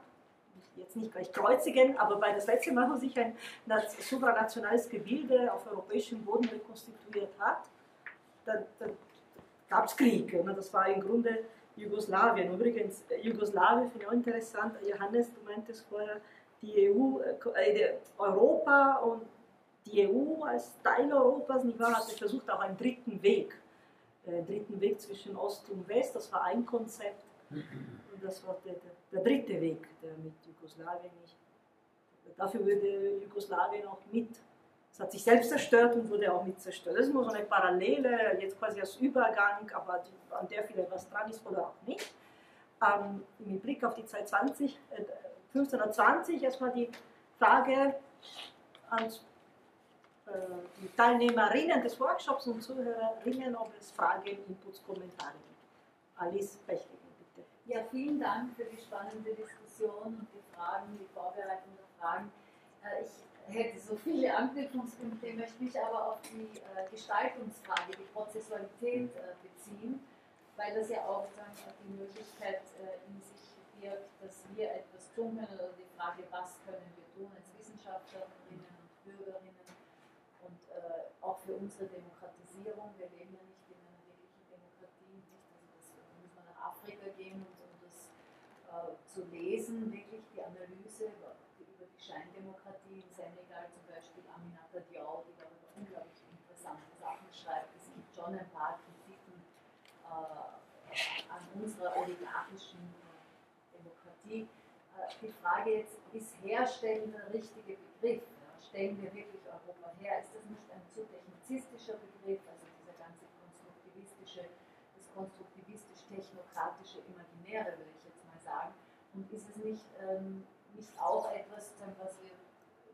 jetzt nicht gleich kreuzigen, aber bei das letzte Mal, wo sich ein supranationales Gebilde auf europäischem Boden rekonstituiert hat, da, da gab es Krieg. Ne? Das war im Grunde Jugoslawien. Übrigens, Jugoslawien finde ich auch interessant. Johannes, du meintest vorher, die EU, äh, Europa und die EU als Teil Europas nicht wahr, hatte versucht, auch einen dritten Weg, äh, dritten Weg zwischen Ost und West, das war ein Konzept. Und das war der, der dritte Weg, der mit Jugoslawien nicht. Dafür wurde Jugoslawien auch mit, es hat sich selbst zerstört und wurde auch mit zerstört. Das ist nur so eine Parallele, jetzt quasi als Übergang, aber die, an der vielleicht was dran ist oder auch nicht. Ähm, mit Blick auf die Zeit 20, äh, 1520 erstmal die Frage ans die Teilnehmerinnen des Workshops und Zuhörerinnen, ob es Fragen, Inputs, Kommentare gibt. Alice Bechligen, bitte. Ja, vielen Dank für die spannende Diskussion und die Fragen, die Vorbereitung der Fragen. Äh, ich hätte so viele Anknüpfungspunkte, möchte mich aber auf die äh, Gestaltungsfrage, die Prozessualität äh, beziehen, weil das ja auch dann die Möglichkeit in sich birgt, dass wir etwas tun können oder die Frage, was können wir tun als Wissenschaftlerinnen und Bürgerinnen auch für unsere Demokratisierung. Wir leben ja nicht in einer wirklichen Demokratie, nicht? Also das muss man nach Afrika gehen und um das zu lesen, wirklich die Analyse über Scheindemokratie in Senegal zum Beispiel Aminata Diaw, die darüber unglaublich interessante Sachen schreibt. Es gibt schon ein paar Kritiken äh, an unserer oligarchischen äh, Demokratie. Äh, die Frage jetzt, ist Herstellen der richtige Begriff? Stellen wir wirklich Europa her? Ist das nicht ein zu technizistischer Begriff, also dieser ganze konstruktivistische, das konstruktivistisch-technokratische Imaginäre, würde ich jetzt mal sagen? Und ist es nicht ähm, nicht auch etwas, was wir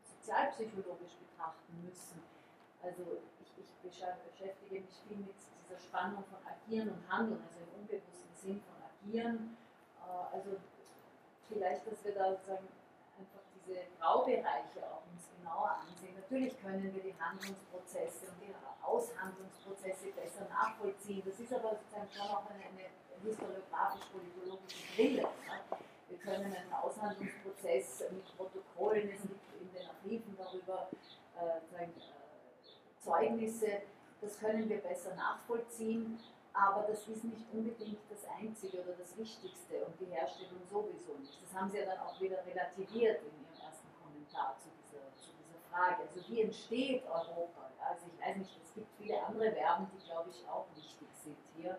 sozialpsychologisch betrachten müssen. Also ich, ich beschäftige mich viel mit dieser Spannung von Agieren und Handeln, also im unbewussten Sinn von Agieren. Äh, also vielleicht, dass wir da sozusagen diese Graubereiche auch uns genauer ansehen. Natürlich können wir die Handlungsprozesse und die Aushandlungsprozesse besser nachvollziehen. Das ist aber sozusagen schon auch eine, eine historiografisch-politologische Brille. Ne? Wir können einen Aushandlungsprozess mit Protokollen, es gibt in den Archiven darüber äh, äh, Zeugnisse, das können wir besser nachvollziehen, aber das ist nicht unbedingt das Einzige oder das Wichtigste und die Herstellung sowieso nicht. Das haben Sie ja dann auch wieder relativiert in Kommentar zu dieser, zu dieser Frage. Also wie entsteht Europa? Also ich weiß nicht, es gibt viele andere Verben, die glaube ich auch wichtig sind hier.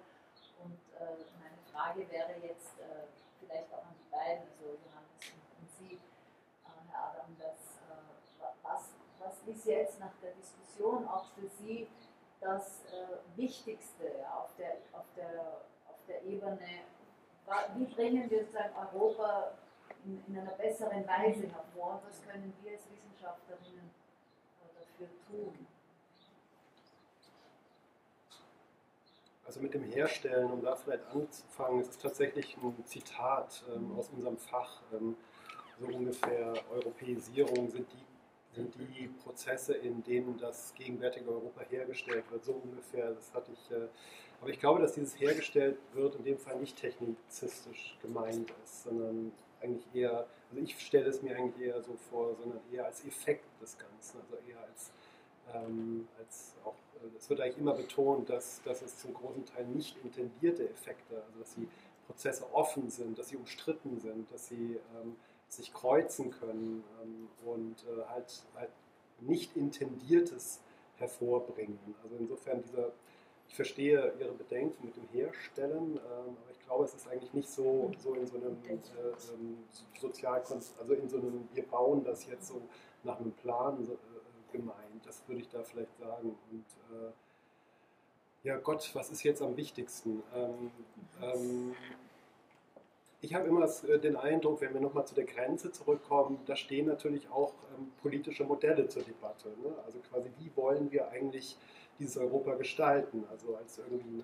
Und äh, meine Frage wäre jetzt äh, vielleicht auch an beiden, also Johannes und, Sie, äh, Herr Adam, dass, äh, was, was ist jetzt nach der Diskussion auch für Sie das äh, Wichtigste ja, auf, der, auf, der, auf der Ebene, wie bringen wir sozusagen Europa in, in einer besseren Weise hervor was können wir als Wissenschaftlerinnen dafür tun? Also mit dem Herstellen, um da vielleicht anzufangen, ist tatsächlich ein Zitat ähm, aus unserem Fach. Ähm, so ungefähr Europäisierung sind die, sind die Prozesse, in denen das gegenwärtige Europa hergestellt wird. So ungefähr, das hatte ich. Äh, aber ich glaube, dass dieses hergestellt wird in dem Fall nicht technizistisch gemeint ist, sondern eigentlich eher, also ich stelle es mir eigentlich eher so vor, sondern eher als Effekt des Ganzen, also eher als, ähm, als auch es wird eigentlich immer betont, dass, dass es zum großen Teil nicht intendierte Effekte, also dass die Prozesse offen sind, dass sie umstritten sind, dass sie ähm, sich kreuzen können ähm, und äh, halt, halt nicht intendiertes hervorbringen. Also insofern dieser, ich verstehe Ihre Bedenken mit dem Herstellen, ähm, aber ich glaube, es ist eigentlich nicht so, so in so einem äh, ähm, Sozial, also in so einem, wir bauen das jetzt so nach einem Plan, so, gemeint. Das würde ich da vielleicht sagen. Und äh, ja, Gott, was ist jetzt am wichtigsten? Ähm, ähm, ich habe immer äh, den Eindruck, wenn wir nochmal zu der Grenze zurückkommen, da stehen natürlich auch ähm, politische Modelle zur Debatte. Ne? Also quasi, wie wollen wir eigentlich dieses Europa gestalten? Also als irgendwie eine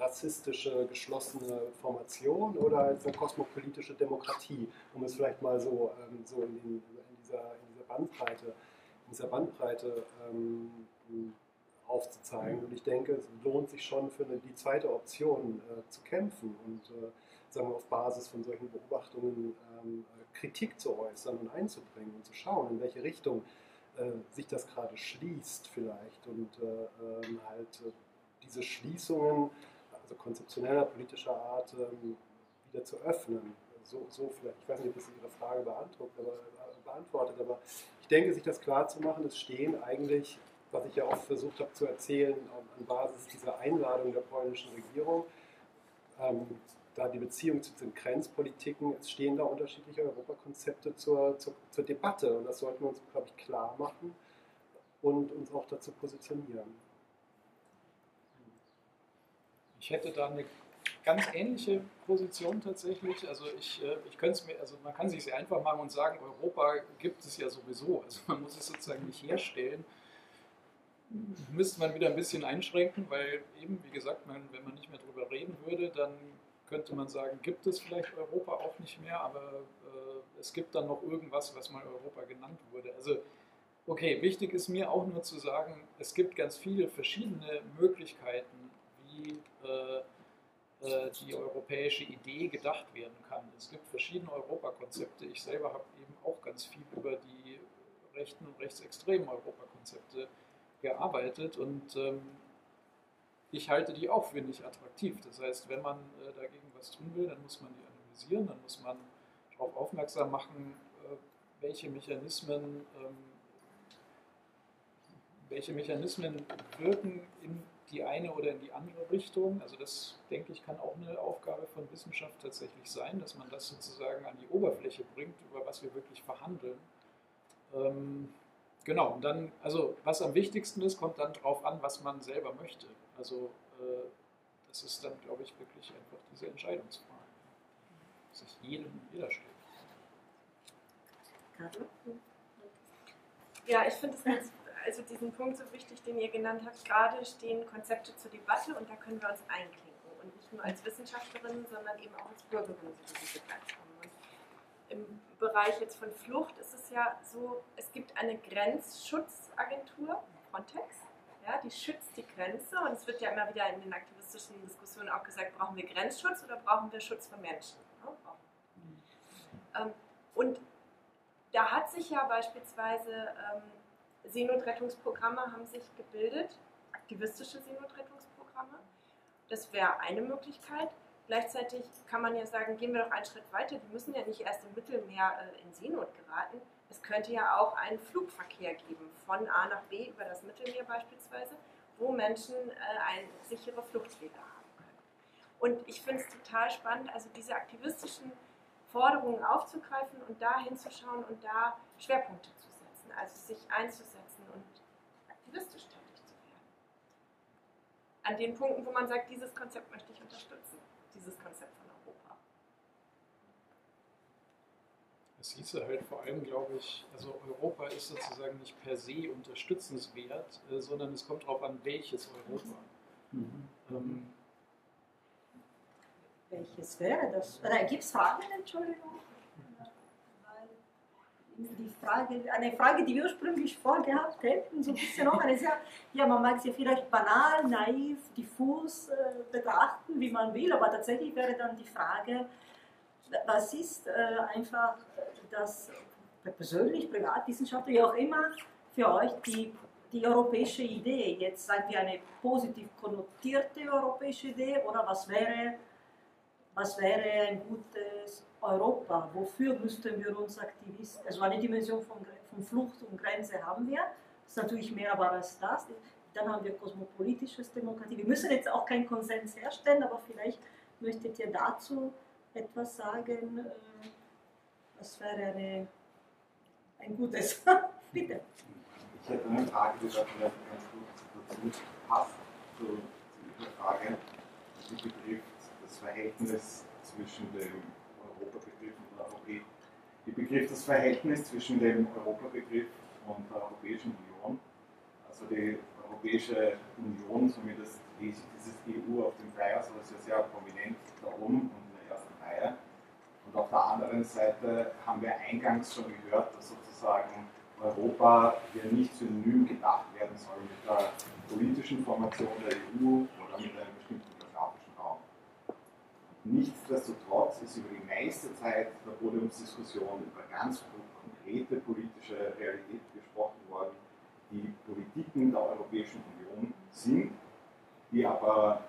rassistische, geschlossene Formation oder als eine kosmopolitische Demokratie, um es vielleicht mal so, ähm, so in, in, in, dieser, in dieser Bandbreite dieser Bandbreite ähm, aufzuzeigen. Und ich denke, es lohnt sich schon für eine, die zweite Option äh, zu kämpfen und äh, sagen wir, auf Basis von solchen Beobachtungen ähm, Kritik zu äußern und einzubringen und zu schauen, in welche Richtung äh, sich das gerade schließt vielleicht und äh, ähm, halt äh, diese Schließungen, also konzeptioneller politischer Art, ähm, wieder zu öffnen. So, so vielleicht, ich weiß nicht, ob das Ihre Frage beantwortet, aber, äh, beantwortet, aber denke, sich das klar zu machen, es stehen eigentlich, was ich ja oft versucht habe zu erzählen, an Basis dieser Einladung der polnischen Regierung, ähm, da die Beziehung zu den Grenzpolitiken, es stehen da unterschiedliche Europakonzepte zur, zur, zur Debatte und das sollten wir uns, glaube ich, klar machen und uns auch dazu positionieren. Ich hätte da eine ganz ähnliche Position tatsächlich. Also ich, äh, ich könnte es mir, also man kann sich sehr einfach machen und sagen, Europa gibt es ja sowieso. Also man muss es sozusagen nicht herstellen. müsste man wieder ein bisschen einschränken, weil eben, wie gesagt, man, wenn man nicht mehr drüber reden würde, dann könnte man sagen, gibt es vielleicht Europa auch nicht mehr, aber äh, es gibt dann noch irgendwas, was mal Europa genannt wurde. Also, okay, wichtig ist mir auch nur zu sagen, es gibt ganz viele verschiedene Möglichkeiten, wie äh, äh, die europäische Idee gedacht werden kann. Es gibt verschiedene Europakonzepte. Ich selber habe eben auch ganz viel über die rechten und rechtsextremen Europakonzepte gearbeitet und ähm, ich halte die auch für nicht attraktiv. Das heißt, wenn man äh, dagegen was tun will, dann muss man die analysieren, dann muss man darauf aufmerksam machen, welche Mechanismen, ähm, welche Mechanismen wirken in die eine oder in die andere Richtung. Also das, denke ich, kann auch eine Aufgabe von Wissenschaft tatsächlich sein, dass man das sozusagen an die Oberfläche bringt, über was wir wirklich verhandeln. Ähm, genau, und dann, also was am wichtigsten ist, kommt dann darauf an, was man selber möchte. Also äh, das ist dann, glaube ich, wirklich einfach diese Entscheidungsfrage, die sich jedem jeder stellt. Ja, ich finde es ganz, also diesen Punkt so wichtig, den ihr genannt habt. Gerade stehen Konzepte zur Debatte und da können wir uns einklinken. Und nicht nur als Wissenschaftlerin, sondern eben auch als Bürgerin, so wie diese kommen. Und Im Bereich jetzt von Flucht ist es ja so, es gibt eine Grenzschutzagentur, Frontex, ja, die schützt die Grenze und es wird ja immer wieder in den aktivistischen Diskussionen auch gesagt, brauchen wir Grenzschutz oder brauchen wir Schutz für Menschen? Ähm, und da hat sich ja beispielsweise ähm, Seenotrettungsprogramme haben sich gebildet, aktivistische Seenotrettungsprogramme. Das wäre eine Möglichkeit. Gleichzeitig kann man ja sagen, gehen wir doch einen Schritt weiter. Die müssen ja nicht erst im Mittelmeer äh, in Seenot geraten. Es könnte ja auch einen Flugverkehr geben, von A nach B über das Mittelmeer beispielsweise, wo Menschen äh, eine sichere Fluchtwege haben können. Und ich finde es total spannend, also diese aktivistischen Forderungen aufzugreifen und da hinzuschauen und da Schwerpunkte zu also sich einzusetzen und aktivistisch tätig zu werden. An den Punkten, wo man sagt, dieses Konzept möchte ich unterstützen, dieses Konzept von Europa. Es hieße halt vor allem, glaube ich, also Europa ist sozusagen nicht per se unterstützenswert, äh, sondern es kommt darauf an, welches Europa. Mhm. Ähm, welches wäre das? Oder gibt es Fragen, Entschuldigung? Die Frage, eine Frage, die wir ursprünglich vorgehabt hätten, so ein bisschen auch eine sehr, ja, man mag sie vielleicht banal, naiv, diffus äh, betrachten, wie man will, aber tatsächlich wäre dann die Frage, was ist äh, einfach das persönlich, privatwissenschaftlich, wie auch immer, für euch die, die europäische Idee? Jetzt sagen wir eine positiv konnotierte europäische Idee oder was wäre was wäre ein gutes Europa? Wofür müssten wir uns Aktivisten, also eine Dimension von, von Flucht und Grenze haben wir, das ist natürlich mehr aber als das. Dann haben wir kosmopolitisches Demokratie. Wir müssen jetzt auch keinen Konsens herstellen, aber vielleicht möchtet ihr dazu etwas sagen. Äh, was wäre eine, ein gutes? [LAUGHS] Bitte. Ich hätte eine Frage, die da vielleicht ganz gut dazu passt, zu, Frage. Die betrifft das Verhältnis zwischen dem Europabegriff und der Europäischen die Begriff das Verhältnis zwischen dem Europabegriff und der Europäischen Union. Also die Europäische Union, zumindest dieses EU auf dem Flyer, so ist ja sehr prominent da oben und in der ersten Reihe. Und auf der anderen Seite haben wir eingangs schon gehört, dass sozusagen Europa hier nicht synonym gedacht werden soll mit der politischen Formation der EU oder mit einem bestimmten Nichtsdestotrotz ist über die meiste Zeit der Podiumsdiskussion über ganz konkrete politische Realität gesprochen worden, die Politiken der Europäischen Union sind, die aber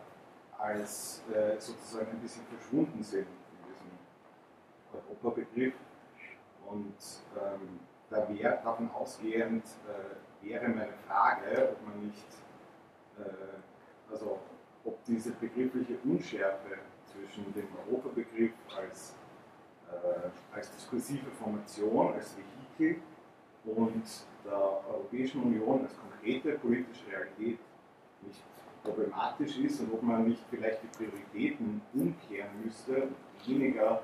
als äh, sozusagen ein bisschen verschwunden sind in diesem Europabegriff. Und ähm, da wäre davon ausgehend äh, wäre meine Frage, ob man nicht, äh, also ob diese begriffliche Unschärfe zwischen dem Europabegriff als, äh, als diskursive Formation, als Vehikel und der Europäischen Union als konkrete politische Realität nicht problematisch ist und ob man nicht vielleicht die Prioritäten umkehren müsste weniger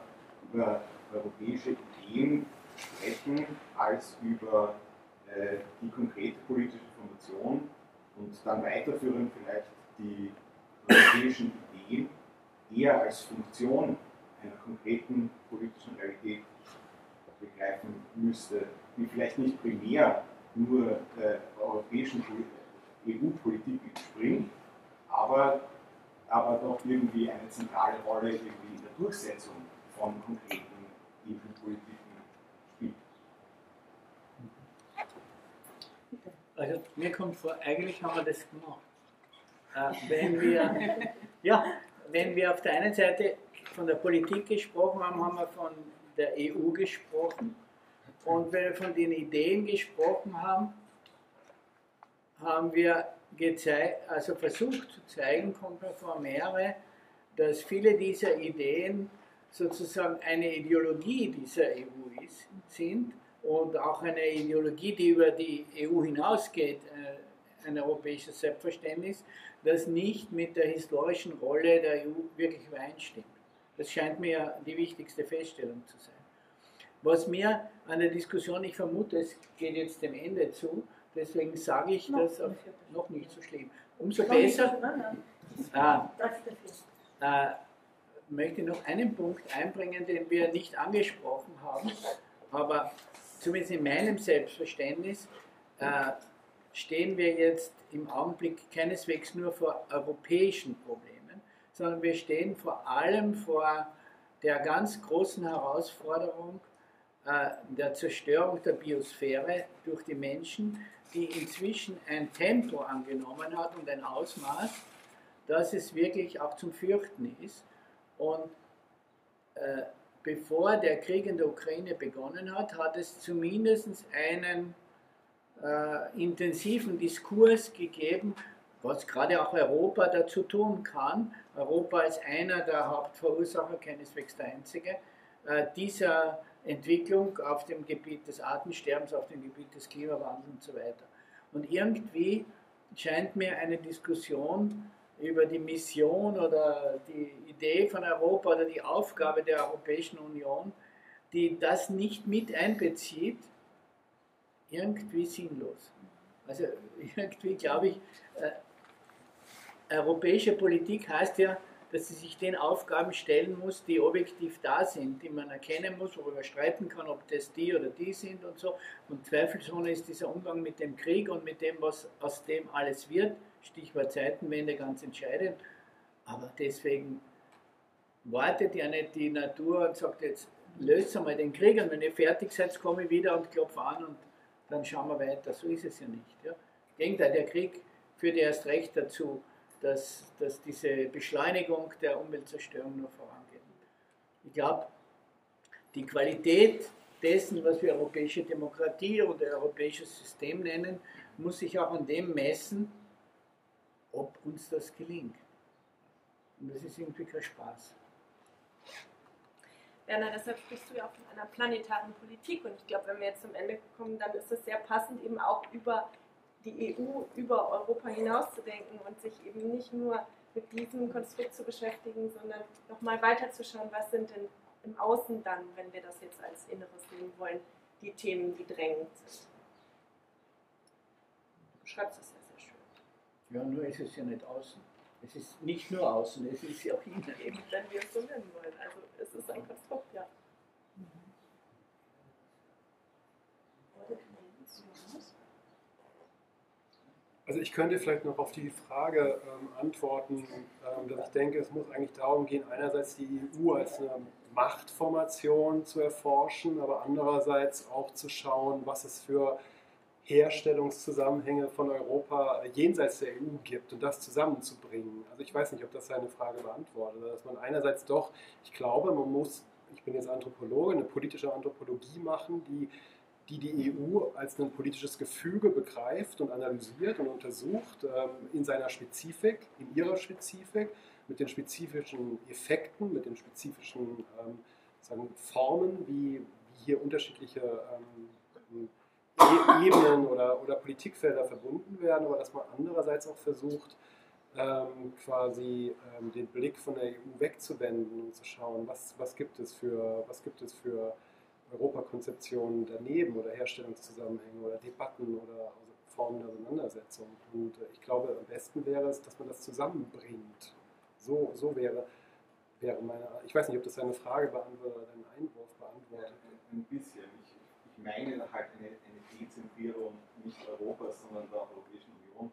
über europäische Ideen sprechen als über äh, die konkrete politische Formation und dann weiterführend vielleicht die europäischen Ideen eher als Funktion einer konkreten politischen Realität begreifen müsste, die vielleicht nicht primär nur der europäischen EU-Politik entspringt, aber, aber doch irgendwie eine zentrale Rolle irgendwie in der Durchsetzung von konkreten EU-Politiken spielt. Also mir kommt vor, eigentlich haben wir das gemacht. Äh, wenn wir, [LAUGHS] ja, wenn wir auf der einen Seite von der Politik gesprochen haben, haben wir von der EU gesprochen. Und wenn wir von den Ideen gesprochen haben, haben wir also versucht zu zeigen, kommt mir vor mehrere, dass viele dieser Ideen sozusagen eine Ideologie dieser EU ist, sind und auch eine Ideologie, die über die EU hinausgeht, äh, ein europäisches Selbstverständnis, das nicht mit der historischen Rolle der EU wirklich übereinstimmt. Das scheint mir die wichtigste Feststellung zu sein. Was mir an der Diskussion, ich vermute, es geht jetzt dem Ende zu, deswegen sage ich noch das nicht. noch nicht so schlimm. Umso besser. Ah, äh, möchte noch einen Punkt einbringen, den wir nicht angesprochen haben, aber zumindest in meinem Selbstverständnis äh, stehen wir jetzt im Augenblick keineswegs nur vor europäischen Problemen, sondern wir stehen vor allem vor der ganz großen Herausforderung äh, der Zerstörung der Biosphäre durch die Menschen, die inzwischen ein Tempo angenommen hat und ein Ausmaß, dass es wirklich auch zum Fürchten ist. Und äh, bevor der Krieg in der Ukraine begonnen hat, hat es zumindest einen äh, intensiven Diskurs gegeben, was gerade auch Europa dazu tun kann. Europa ist einer der Hauptverursacher, keineswegs der einzige, äh, dieser Entwicklung auf dem Gebiet des Artensterbens, auf dem Gebiet des Klimawandels und so weiter. Und irgendwie scheint mir eine Diskussion über die Mission oder die Idee von Europa oder die Aufgabe der Europäischen Union, die das nicht mit einbezieht, irgendwie sinnlos. Also irgendwie glaube ich, äh, europäische Politik heißt ja, dass sie sich den Aufgaben stellen muss, die objektiv da sind, die man erkennen muss, worüber streiten kann, ob das die oder die sind und so. Und zweifelsohne ist dieser Umgang mit dem Krieg und mit dem, was aus dem alles wird, Stichwort Zeitenwende, ganz entscheidend. Aber deswegen wartet ja nicht die Natur und sagt jetzt, löst einmal den Krieg und wenn ihr fertig seid, komme ich wieder und klopfe an und dann schauen wir weiter. So ist es ja nicht. Ja. Gegenteil, der Krieg führt erst recht dazu, dass, dass diese Beschleunigung der Umweltzerstörung nur vorangeht. Ich glaube, die Qualität dessen, was wir europäische Demokratie oder europäisches System nennen, muss sich auch an dem messen, ob uns das gelingt. Und das ist irgendwie kein Spaß. Werner, deshalb sprichst du ja auch von einer planetaren Politik und ich glaube, wenn wir jetzt zum Ende kommen, dann ist es sehr passend, eben auch über die EU, über Europa hinaus zu denken und sich eben nicht nur mit diesem Konstrukt zu beschäftigen, sondern nochmal weiterzuschauen, was sind denn im Außen dann, wenn wir das jetzt als Inneres nehmen wollen, die Themen, die drängend sind. Du beschreibst das ja sehr schön. Ja, nur ist es ja nicht außen. Es ist nicht nur außen, es ist ja auch innen. Eben, wenn wir es so nennen wollen. Also ist ein Konstrukt, ja. Also ich könnte vielleicht noch auf die Frage ähm, antworten, ähm, dass ich denke, es muss eigentlich darum gehen, einerseits die EU als eine Machtformation zu erforschen, aber andererseits auch zu schauen, was es für Herstellungszusammenhänge von Europa jenseits der EU gibt und das zusammenzubringen. Also ich weiß nicht, ob das seine Frage beantwortet, dass man einerseits doch, ich glaube, man muss, ich bin jetzt Anthropologe, eine politische Anthropologie machen, die die die EU als ein politisches Gefüge begreift und analysiert und untersucht ähm, in seiner Spezifik, in ihrer Spezifik, mit den spezifischen Effekten, mit den spezifischen ähm, sagen, Formen, wie, wie hier unterschiedliche ähm, Ebenen oder, oder Politikfelder verbunden werden, aber dass man andererseits auch versucht, ähm, quasi ähm, den Blick von der EU wegzuwenden und zu schauen, was, was gibt es für, für Europakonzeptionen daneben oder Herstellungszusammenhänge oder Debatten oder also Formen der Auseinandersetzung. Und äh, ich glaube, am besten wäre es, dass man das zusammenbringt. So, so wäre, wäre meine. Ich weiß nicht, ob das deine Frage beantwortet oder deinen Einwurf beantwortet. Ein bisschen. Ich, ich meine halt eine, eine Dezentrierung nicht Europas, sondern der Europäischen Union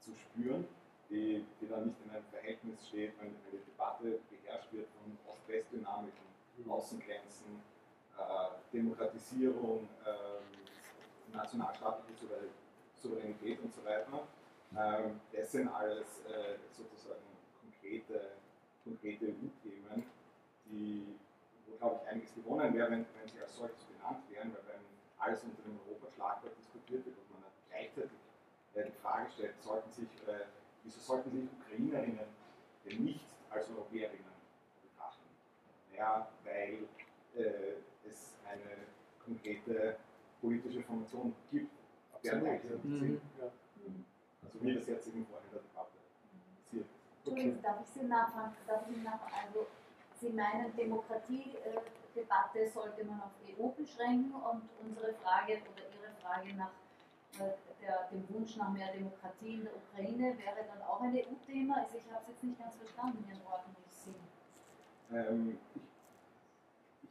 zu spüren, die, die dann nicht in einem Verhältnis steht, wenn eine Debatte beherrscht wird von Ost-West-Dynamiken, Mhm. Außengrenzen, äh, Demokratisierung, ähm, nationalstaatliche Souver- Souveränität und so weiter. Ähm, das sind alles äh, sozusagen konkrete, konkrete EU-Themen, die, wo glaube ich einiges gewonnen wäre, wenn, wenn sie als solches benannt wären, weil wenn alles unter dem Europaschlagwort diskutiert wird und man dann gleichzeitig äh, die Frage stellt, sollten sich, äh, wieso sollten sich Ukrainerinnen denn nicht als Europäerinnen betrachten? Naja, weil äh, es eine konkrete politische Formation gibt, Absolut, eigentlich ja. nicht sind. Ja. Also wie das jetzt eben vorhin in der Debatte passiert. Entschuldigung, darf ich Sie nachfragen? Darf ich Sie nachfragen? Also, Sie meinen, Demokratiedebatte sollte man auf EU beschränken und unsere Frage oder Ihre Frage nach äh, der, dem Wunsch nach mehr Demokratie in der Ukraine wäre dann auch ein EU-Thema? Also, ich habe es jetzt nicht ganz verstanden, Ihren Worten, Sie sind. Ähm, ich,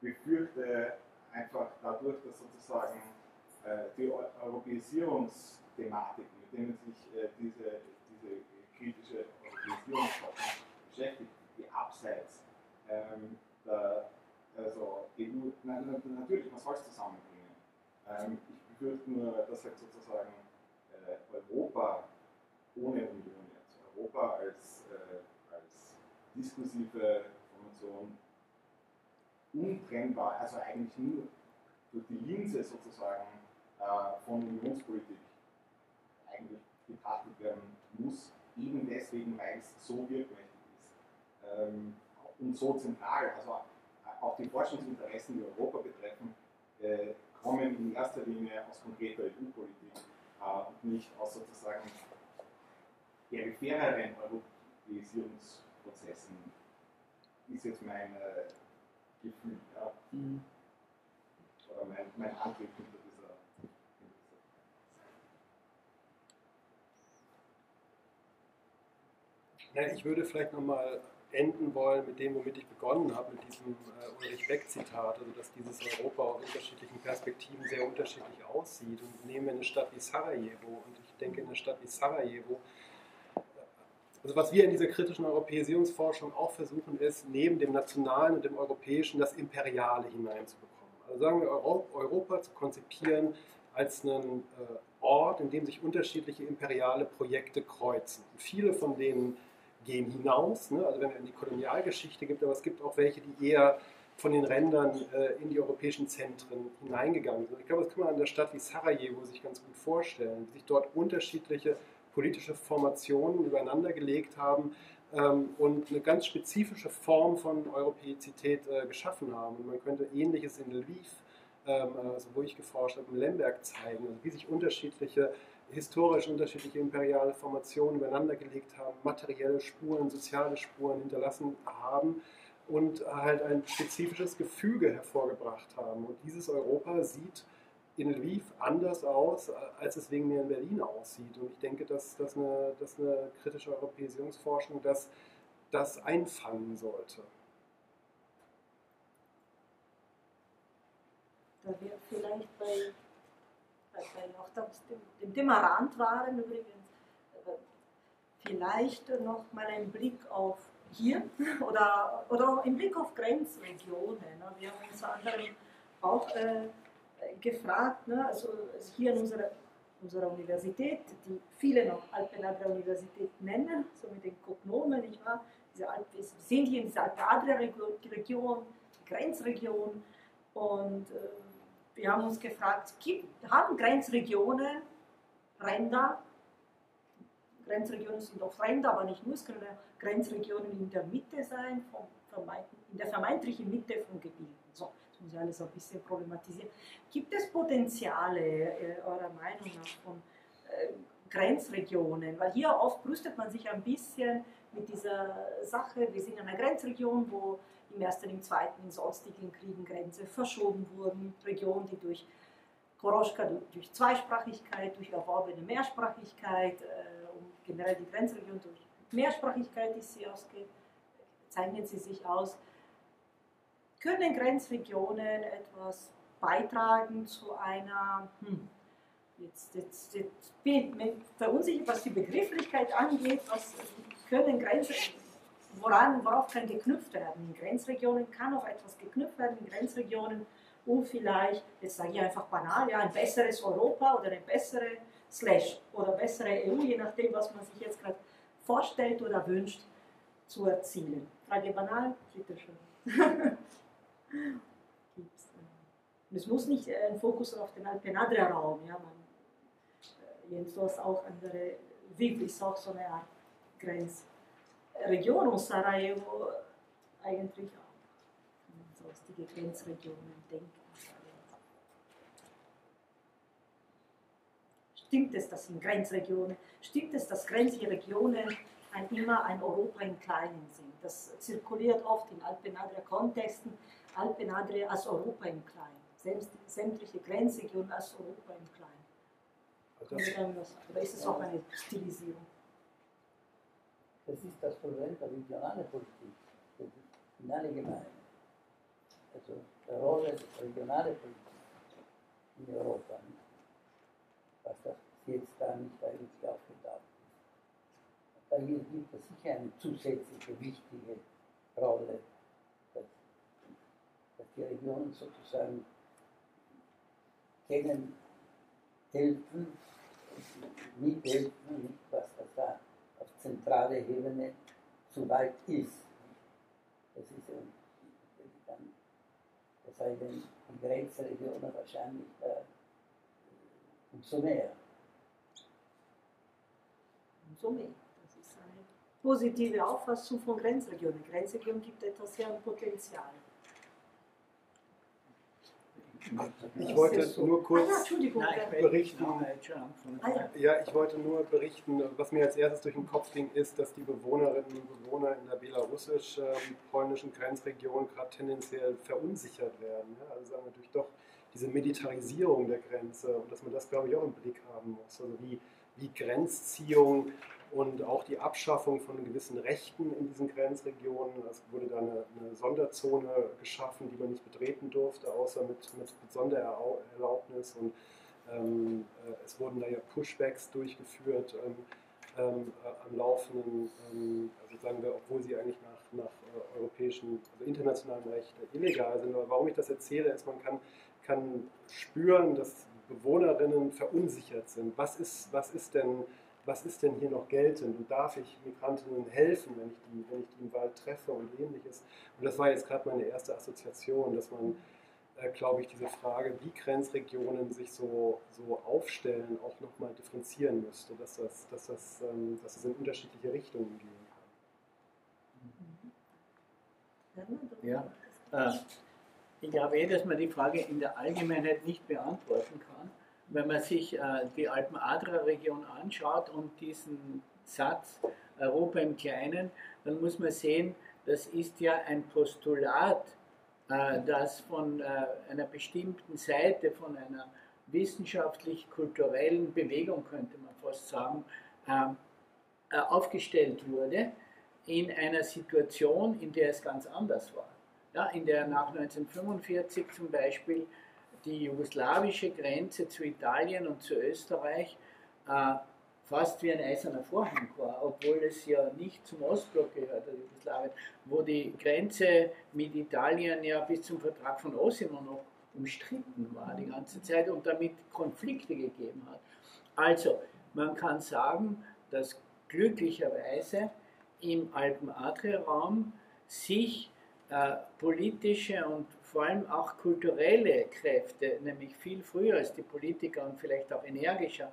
befürchte einfach dadurch, dass sozusagen äh, die Eu Europäisierungsthematik, mit denen sich äh, diese, diese kritische Europäisierungsforschung beschäftigt, die abseits ähm, also EU, na, na, natürlich, man soll es zusammenbringen. Ähm, ich befürchte nur, dass halt sozusagen äh, Europa ohne Union jetzt, Europa als, äh, als diskursive Formation untrennbar, also eigentlich nur durch die Linse sozusagen äh, von Unionspolitik eigentlich betrachtet werden muss, eben deswegen, weil es so wirkmächtig ist ähm, und so zentral, also auch die Forschungsinteressen, die Europa betreffen, äh, kommen in erster Linie aus konkreter EU-Politik äh, und nicht aus sozusagen periphereren Europäisierungsprozessen, ist jetzt mein äh, Gefühl. Ja. Oder mein, mein Antrieb hinter dieser, Ja, ich würde vielleicht nochmal enden wollen mit dem, womit ich begonnen habe, mit diesem äh, Ulrich Beck-Zitat, also dass dieses Europa aus unterschiedlichen Perspektiven sehr unterschiedlich aussieht. Und nehmen wir eine Stadt wie Sarajevo, und ich denke, in eine Stadt wie Sarajevo, also was wir in dieser kritischen Europäisierungsforschung auch versuchen, ist, neben dem Nationalen und dem Europäischen das Imperiale hineinzubekommen. Also sagen wir, Euro Europa zu konzipieren als einen äh, Ort, in dem sich unterschiedliche imperiale Projekte kreuzen. Und viele von denen gehen hinaus, ne? also wenn es in die Kolonialgeschichte gibt, aber es gibt auch welche, die eher von den Rändern äh, in die europäischen Zentren hineingegangen sind. Ich glaube, das kann man an der Stadt wie Sarajevo sich ganz gut vorstellen, wie sich dort unterschiedliche politische Formationen übereinander gelegt haben ähm, und eine ganz spezifische Form von Europäizität äh, geschaffen haben. Und man könnte Ähnliches in Lviv, ähm, also wo ich geforscht habe, in Lemberg zeigen, also wie sich unterschiedliche historisch unterschiedliche imperiale Formationen übereinander gelegt haben, materielle Spuren, soziale Spuren hinterlassen haben und halt ein spezifisches Gefüge hervorgebracht haben. Und dieses Europa sieht in Lviv anders aus, als es wegen mir in Berlin aussieht. Und ich denke, dass, dass, eine, dass eine kritische Europäisierungsforschung das, das einfangen sollte. Da wir vielleicht bei, bei auch das, dem, dem Thema Rand waren übrigens, vielleicht noch mal ein Blick auf hier [LAUGHS] oder, oder ein Blick auf Grenzregionen. ne? Wir haben uns anderem auch äh, gefragt, ne? also hier in unserer, unserer Universität, die viele noch Alpen-Adria-Universität nennen, so mit den Cognomen, nicht wahr? Diese Alp, wir sind hier in dieser Alpen-Adria-Region, Grenzregion und äh, wir haben uns gefragt, gibt, haben Grenzregionen Ränder? Grenzregionen sind oft Ränder, aber nicht nur, es können Grenzregionen in der Mitte sein, vom in der vermeintlichen Mitte von Gebieten. So, das muss ich alles ein bisschen problematisieren. Gibt es Potenziale, äh, eurer Meinung nach, von äh, Grenzregionen? Weil hier oft brüstet man sich ein bisschen mit dieser Sache, wir sind in einer Grenzregion, wo im Ersten, im Zweiten, in sonstigen Kriegen Grenzen verschoben wurden, Regionen, die durch Koroschka durch Zweisprachigkeit, durch erworbene Mehrsprachigkeit äh, und generell die Grenzregion durch Mehrsprachigkeit ist sie ausge zeichnen sie sich aus. Können Grenzregionen etwas beitragen zu einer, hm, jetzt, jetzt, jetzt bin ich verunsichert, was die Begrifflichkeit angeht, was können Grenzregionen woran, worauf kann geknüpft werden. In Grenzregionen kann auch etwas geknüpft werden, in Grenzregionen, um vielleicht, jetzt sage ich einfach banal, ja, ein besseres Europa oder eine bessere Slash oder bessere EU, je nachdem, was man sich jetzt gerade vorstellt oder wünscht, zu erzielen. Frage banal, bitteschön. [LAUGHS] Gibt's, äh, es muss nicht ein Fokus auf den Alpenadria-Raum, ja, man, äh, Jens, du hast auch andere, Viv ist auch so eine Art Grenz. Region und Sarajevo eigentlich auch. Sonstige Grenzregionen denken. Stimmt es, dass in Grenzregionen, stimmt es, dass Grenzregionen ein, immer ein Europa im Kleinen sind? Das zirkuliert oft in Alpenadria-Kontexten, Alpenadria als Europa im Kleinen, sämtliche Grenzregionen als Europa im Kleinen. Oder ist es auch eine Stilisierung? Das ist das Problem der regionalen Politik, in allgemein. Also die Rolle der regionalen Politik in Europa, was das jetzt da nicht eigentlich aufgetaucht ist. Da gibt es sicher eine zusätzliche wichtige Rolle, dass, dass die Regionen sozusagen kennen, helfen, mithelfen, was das da zentrale Ebene zu weit ist. Das ist dann, das sei denn, die Grenzregionen wahrscheinlich äh, umso mehr. Umso mehr. Das ist eine positive Auffassung von Grenzregionen. Grenzregionen gibt etwas sehr Potenzial. Ich wollte nur kurz berichten. Ja, ich wollte nur berichten, was mir als erstes durch den Kopf ging, ist, dass die Bewohnerinnen und Bewohner in der belarussisch-polnischen Grenzregion gerade tendenziell verunsichert werden. Also sagen wir natürlich doch diese Militarisierung der Grenze und dass man das, glaube ich, auch im Blick haben muss. Also wie, wie Grenzziehung und auch die Abschaffung von gewissen Rechten in diesen Grenzregionen. Es wurde da eine, eine Sonderzone geschaffen, die man nicht betreten durfte, außer mit, mit, mit Sondererlaubnis. Und ähm, äh, es wurden da ja Pushbacks durchgeführt ähm, ähm, äh, am laufenden, ähm, also sagen wir, obwohl sie eigentlich nach, nach äh, europäischem, also internationalem Recht illegal sind. Aber warum ich das erzähle, ist, man kann, kann spüren, dass Bewohnerinnen verunsichert sind. Was ist, was ist denn was ist denn hier noch geltend und darf ich Migrantinnen helfen, wenn ich die, wenn ich die im Wald treffe und ähnliches. Und das war jetzt gerade meine erste Assoziation, dass man, äh, glaube ich, diese Frage, wie Grenzregionen sich so, so aufstellen, auch nochmal differenzieren müsste, dass das, dass, das, ähm, dass das in unterschiedliche Richtungen gehen kann. Ja, äh, ich glaube eh, dass man die Frage in der Allgemeinheit nicht beantworten kann wenn man sich äh, die Alpen-Adria-Region anschaut und diesen Satz Europa im Kleinen, dann muss man sehen, das ist ja ein Postulat, äh, das von äh, einer bestimmten Seite, von einer wissenschaftlich-kulturellen Bewegung, könnte man fast sagen, aufgestellt wurde in einer Situation, in der es ganz anders war. Ja, in der nach 1945 zum Beispiel die jugoslawische Grenze zu Italien und zu Österreich äh, fast wie ein eiserner Vorhang war, obwohl es ja nicht zum Ostblock gehört, der Jugoslawien, wo die Grenze mit Italien ja bis zum Vertrag von Osimo noch umstritten war die ganze Zeit und damit Konflikte gegeben hat. Also, man kann sagen, dass glücklicherweise im Alpen-Adria-Raum sich äh, politische und vor allem auch kulturelle Kräfte, nämlich viel früher als die Politiker und vielleicht auch energischer,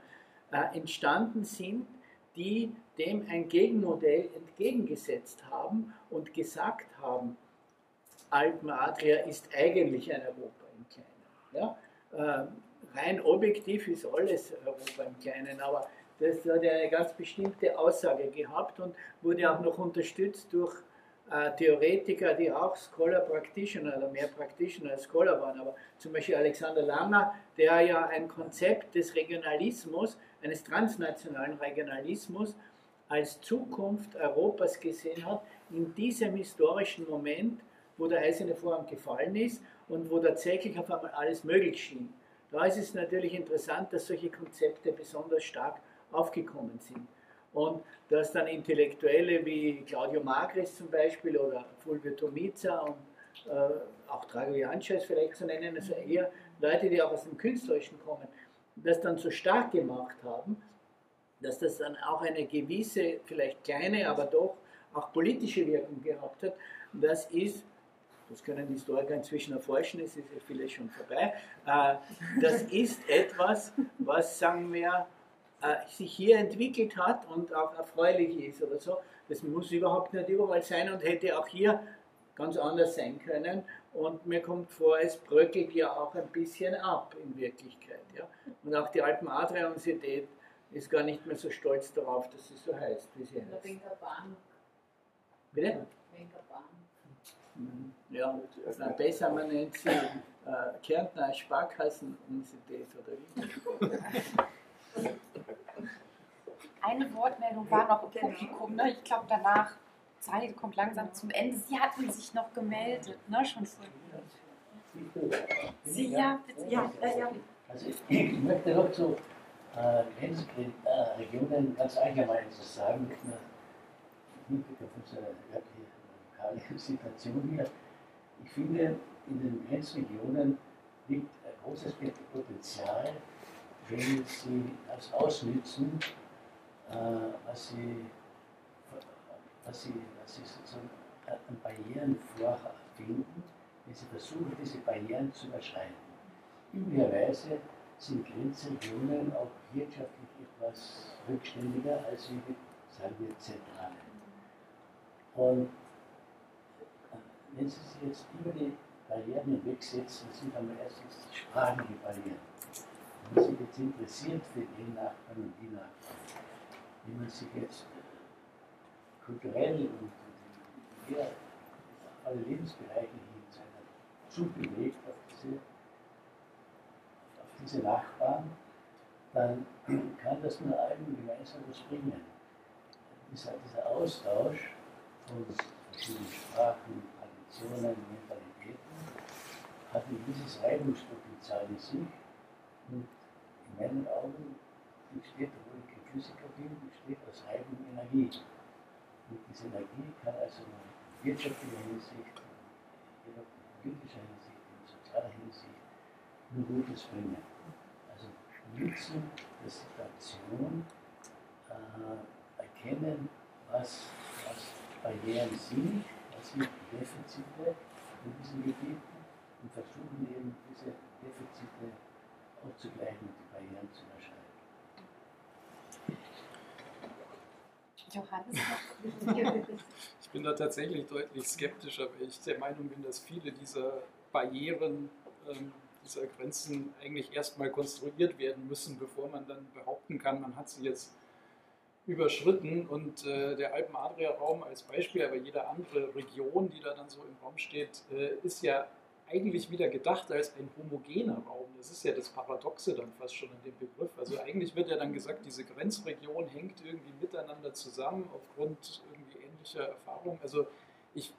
äh, entstanden sind, die dem ein Gegenmodell entgegengesetzt haben und gesagt haben, Alpen-Adria ist eigentlich ein Europa im Kleinen. Ja? Äh, rein objektiv ist alles Europa im Kleinen, aber das hat eine ganz bestimmte Aussage gehabt und wurde auch noch unterstützt durch Theoretiker, die auch Scholar Practitioner oder mehr Practitioner als Scholar waren, aber zum Beispiel Alexander Langer, der ja ein Konzept des Regionalismus, eines transnationalen Regionalismus als Zukunft Europas gesehen hat, in diesem historischen Moment, wo der Eiserne Vorhang gefallen ist und wo tatsächlich auf einmal alles möglich schien. Da ist es natürlich interessant, dass solche Konzepte besonders stark aufgekommen sind. Und dass dann Intellektuelle wie Claudio Magris zum Beispiel oder Fulvio Tomiza und äh, auch Drago Janschas vielleicht zu nennen, also eher Leute, die auch aus dem Künstlerischen kommen, das dann so stark gemacht haben, dass das dann auch eine gewisse, vielleicht kleine, aber doch auch politische Wirkung gehabt hat. Das ist, das können Historiker inzwischen erforschen, es ist ja vieles schon vorbei, äh, das ist etwas, was, sagen wir, äh, sich hier entwickelt hat und auch erfreulich ist oder so. Das muss überhaupt nicht überall sein und hätte auch hier ganz anders sein können. Und mir kommt vor, es bröckelt ja auch ein bisschen ab in Wirklichkeit. Ja? Und auch die Alpen Adria Universität ist gar nicht mehr so stolz darauf, dass sie so heißt, wie sie heißt. Wegen der Bahn. Bitte? Wegen der Bahn. Mhm. Ja, na, besser man nennt sie äh, Kärntner Sparkassenuniversität oder wie. [LAUGHS] Eine Wortmeldung war noch im Publikum, ne? ich glaube danach, Zeit kommt langsam zum Ende. Sie hatten sich noch gemeldet, ne? schon vorhin. Sie, ja, bitte. Ja, ja, ja. Also ich möchte noch zu äh, Grenzregionen ganz allgemein was sagen, mit einer Hinblick auf unsere lokale Situation hier. Ich finde, in den Grenzregionen liegt ein großes Potenzial, wenn sie das ausnützen, äh, was, sie, was, sie, was sie sozusagen an Barrieren vorfinden, wenn sie versuchen, diese Barrieren zu überschreiten. Üblicherweise sind Grenzregionen auch wirtschaftlich etwas rückständiger als wie, sagen wir, Zentrale. Und äh, wenn Sie sich jetzt über die Barrieren hinwegsetzen, sind einmal erstens sprachliche Barrieren. Man sich jetzt interessiert für den Nachbarn und die Nachbarn, wie man sich jetzt kulturell und in alle Lebensbereiche hin zubewegt auf diese, auf diese Nachbarn, dann kann das nur allen gemeinsam was bringen. Dieser, dieser Austausch von verschiedenen Sprachen, Traditionen, Mentalitäten hat ein gewisses Reibungspotenzial in sich und in meinen Augen entsteht, obwohl ich kein Physiker bin, besteht aus Reibung Energie. Und diese Energie kann also in wirtschaftlicher Hinsicht, in politischer Hinsicht, in sozialer Hinsicht nur Gutes bringen. Also nutzen der Situation, äh, erkennen, was, was Barrieren sind, was sind Defizite in diesen Gebieten und versuchen eben diese Defizite auszugleichen und die Barrieren zu überschreiten. Johannes? [LAUGHS] Ich bin da tatsächlich deutlich skeptischer, weil ich der Meinung bin, dass viele dieser Barrieren, ähm, dieser Grenzen eigentlich erstmal konstruiert werden müssen, bevor man dann behaupten kann, man hat sie jetzt überschritten. Und äh, der Alpen-Adria-Raum als Beispiel, aber jede andere Region, die da dann so im Raum steht, äh, ist ja eigentlich wieder gedacht als ein homogener Raum. Das ist ja das Paradoxe dann fast schon in dem Begriff. Also eigentlich wird ja dann gesagt, diese Grenzregion hängt irgendwie miteinander zusammen aufgrund irgendwie ähnlicher Erfahrungen. Also ich,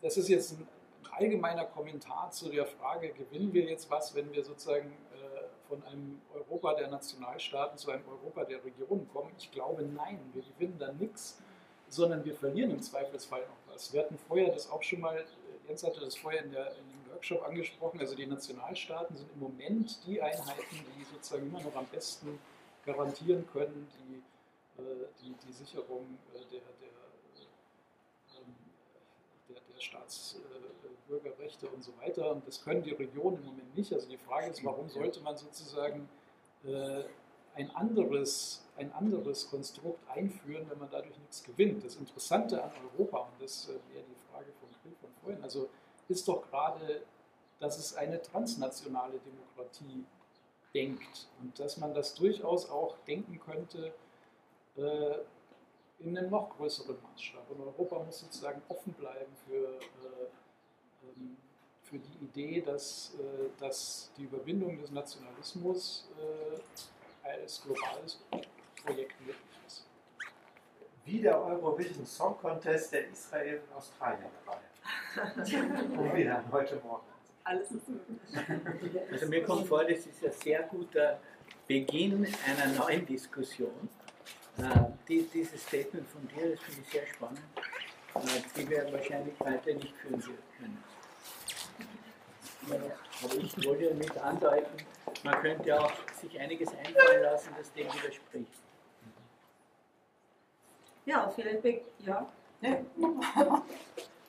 das ist jetzt ein, allgemeiner Kommentar zu der Frage, gewinnen wir jetzt was, wenn wir sozusagen äh, von einem Europa der Nationalstaaten zu einem Europa der Regionen kommen? Ich glaube, nein, wir gewinnen da nichts, sondern wir verlieren im Zweifelsfall noch was. Wir hatten vorher das auch schon mal, Jens hatte das vorher in, der, in Workshop angesprochen, also die Nationalstaaten sind im Moment die Einheiten, die sozusagen immer noch am besten garantieren können, die, äh, die, die Sicherung äh, der, der, ähm, der, der Staatsbürgerrechte und so weiter. Und das können die Regionen im Moment nicht. Also die Frage ist, warum sollte man sozusagen äh, ein anderes, ein anderes Konstrukt einführen, wenn man dadurch nichts gewinnt. Das Interessante an Europa, und das wäre die Frage von Grill von vorhin, also ist doch gerade, dass es eine transnationale Demokratie denkt und dass man das durchaus auch denken könnte, äh, in einem noch größeren Maßstab. Und Europa muss sozusagen offen bleiben für, äh, ähm, für die Idee, dass, äh, dass die Überwindung des Nationalismus äh, als globales Projekt möglich ist. Wie der Eurovision Song Contest, der Israel und Australien dabei. Wo [LAUGHS] wir dann heute Morgen. Alles ist möglich. Also mir kommt vor, das ist ein sehr guter Beginn einer neuen Diskussion. Äh, die, dieses Statement von dir, das finde ich sehr spannend, äh, die wir wahrscheinlich heute nicht führen können. Aber ich wollte mit andeuten, man könnte auch sich einiges einfallen lassen, das dem widerspricht. Ja, vielleicht, ja. [LAUGHS]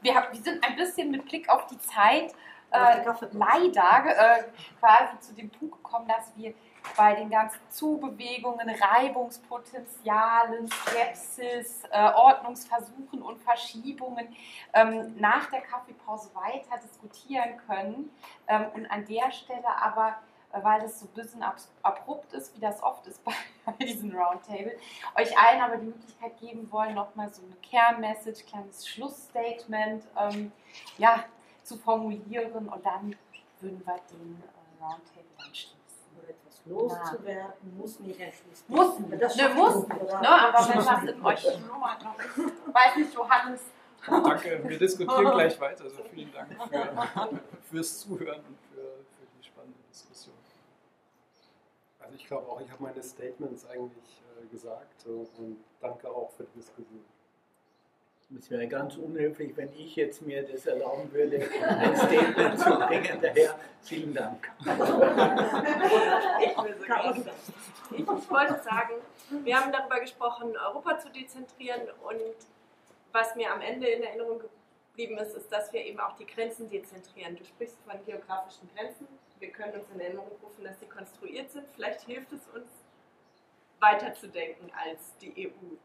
Wir, haben, wir sind ein bisschen mit Blick auf die Zeit äh, leider äh, quasi zu dem Punkt gekommen, dass wir bei den ganzen Zubewegungen, Reibungspotenzialen, Skepsis, äh, Ordnungsversuchen und Verschiebungen ähm, nach der Kaffeepause weiter diskutieren können. Ähm, und an der Stelle aber, weil das so ein bisschen ab abrupt ist, wie das oft ist [LAUGHS] bei, diesem Roundtable, euch allen aber die Möglichkeit geben wollen, nochmal so eine Kernmessage, kleines Schlussstatement ähm, ja, zu formulieren und dann würden wir den äh, Roundtable dann schließen loszuwerden, muss nicht Schluss Muss, das ne, muss, ne, aber wenn was in euch schlummert, weiß nicht, Johannes. Danke, wir diskutieren [LAUGHS] gleich weiter. Also vielen Dank für, [LAUGHS] fürs Zuhören und für, für die spannende Diskussion. Also ich glaube auch, ich habe meine Statements eigentlich äh, gesagt und danke auch für die Diskussion. Es wäre ganz unhöflich, wenn ich jetzt mir das erlauben würde, ein Statement zu bringen. Daher vielen Dank. Ich, ich, ich wollte sagen, wir haben darüber gesprochen, Europa zu dezentrieren und was mir am Ende in Erinnerung geblieben ist, ist, dass wir eben auch die Grenzen dezentrieren. Du sprichst von geografischen Grenzen. Wir können uns in Erinnerung rufen, dass sie konstruiert sind. Vielleicht hilft es uns, weiterzudenken als die EU.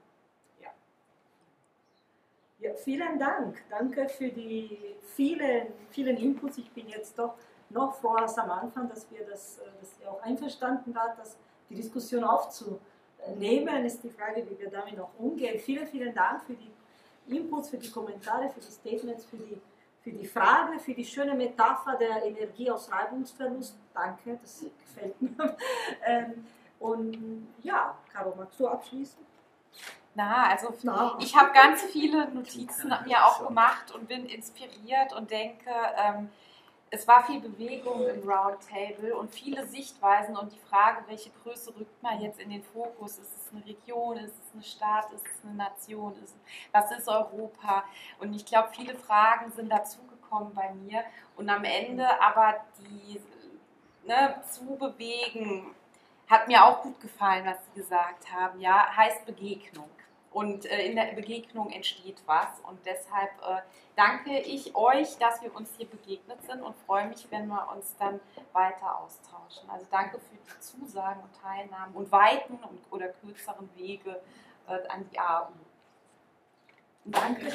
Ja, vielen Dank. Danke für die vielen, vielen Inputs. Ich bin jetzt doch noch froh als am Anfang, dass wir das, äh, dass ihr auch einverstanden wart, dass die Diskussion aufzunehmen. Ist die Frage, wie wir damit noch umgehen. Vielen, vielen Dank für die Inputs, für die Kommentare, für die Statements, für die, für die Frage, für die schöne Metapher der Energie aus Reibungsverlust. Danke, das gefällt mir. [LAUGHS] Ähm, und ja, Caro, magst du abschließen? Na, also ich habe ganz viele Notizen mir auch gemacht und bin inspiriert und denke, ähm, es war viel Bewegung im Roundtable und viele Sichtweisen und die Frage, welche Größe rückt man jetzt in den Fokus? Ist es eine Region, ist es eine Stadt, ist es eine Nation, ist, was ist Europa? Und ich glaube, viele Fragen sind dazugekommen bei mir und am Ende aber die ne, zu bewegen, hat mir auch gut gefallen, was Sie gesagt haben. Ja, heißt Begegnung. Und äh, in der Begegnung entsteht was. Und deshalb äh, danke ich euch, dass wir uns hier begegnet sind und freue mich, wenn wir uns dann weiter austauschen. Also danke für die Zusagen und Teilnahmen und weiten und, oder kürzeren Wege äh, an die AU. Danke.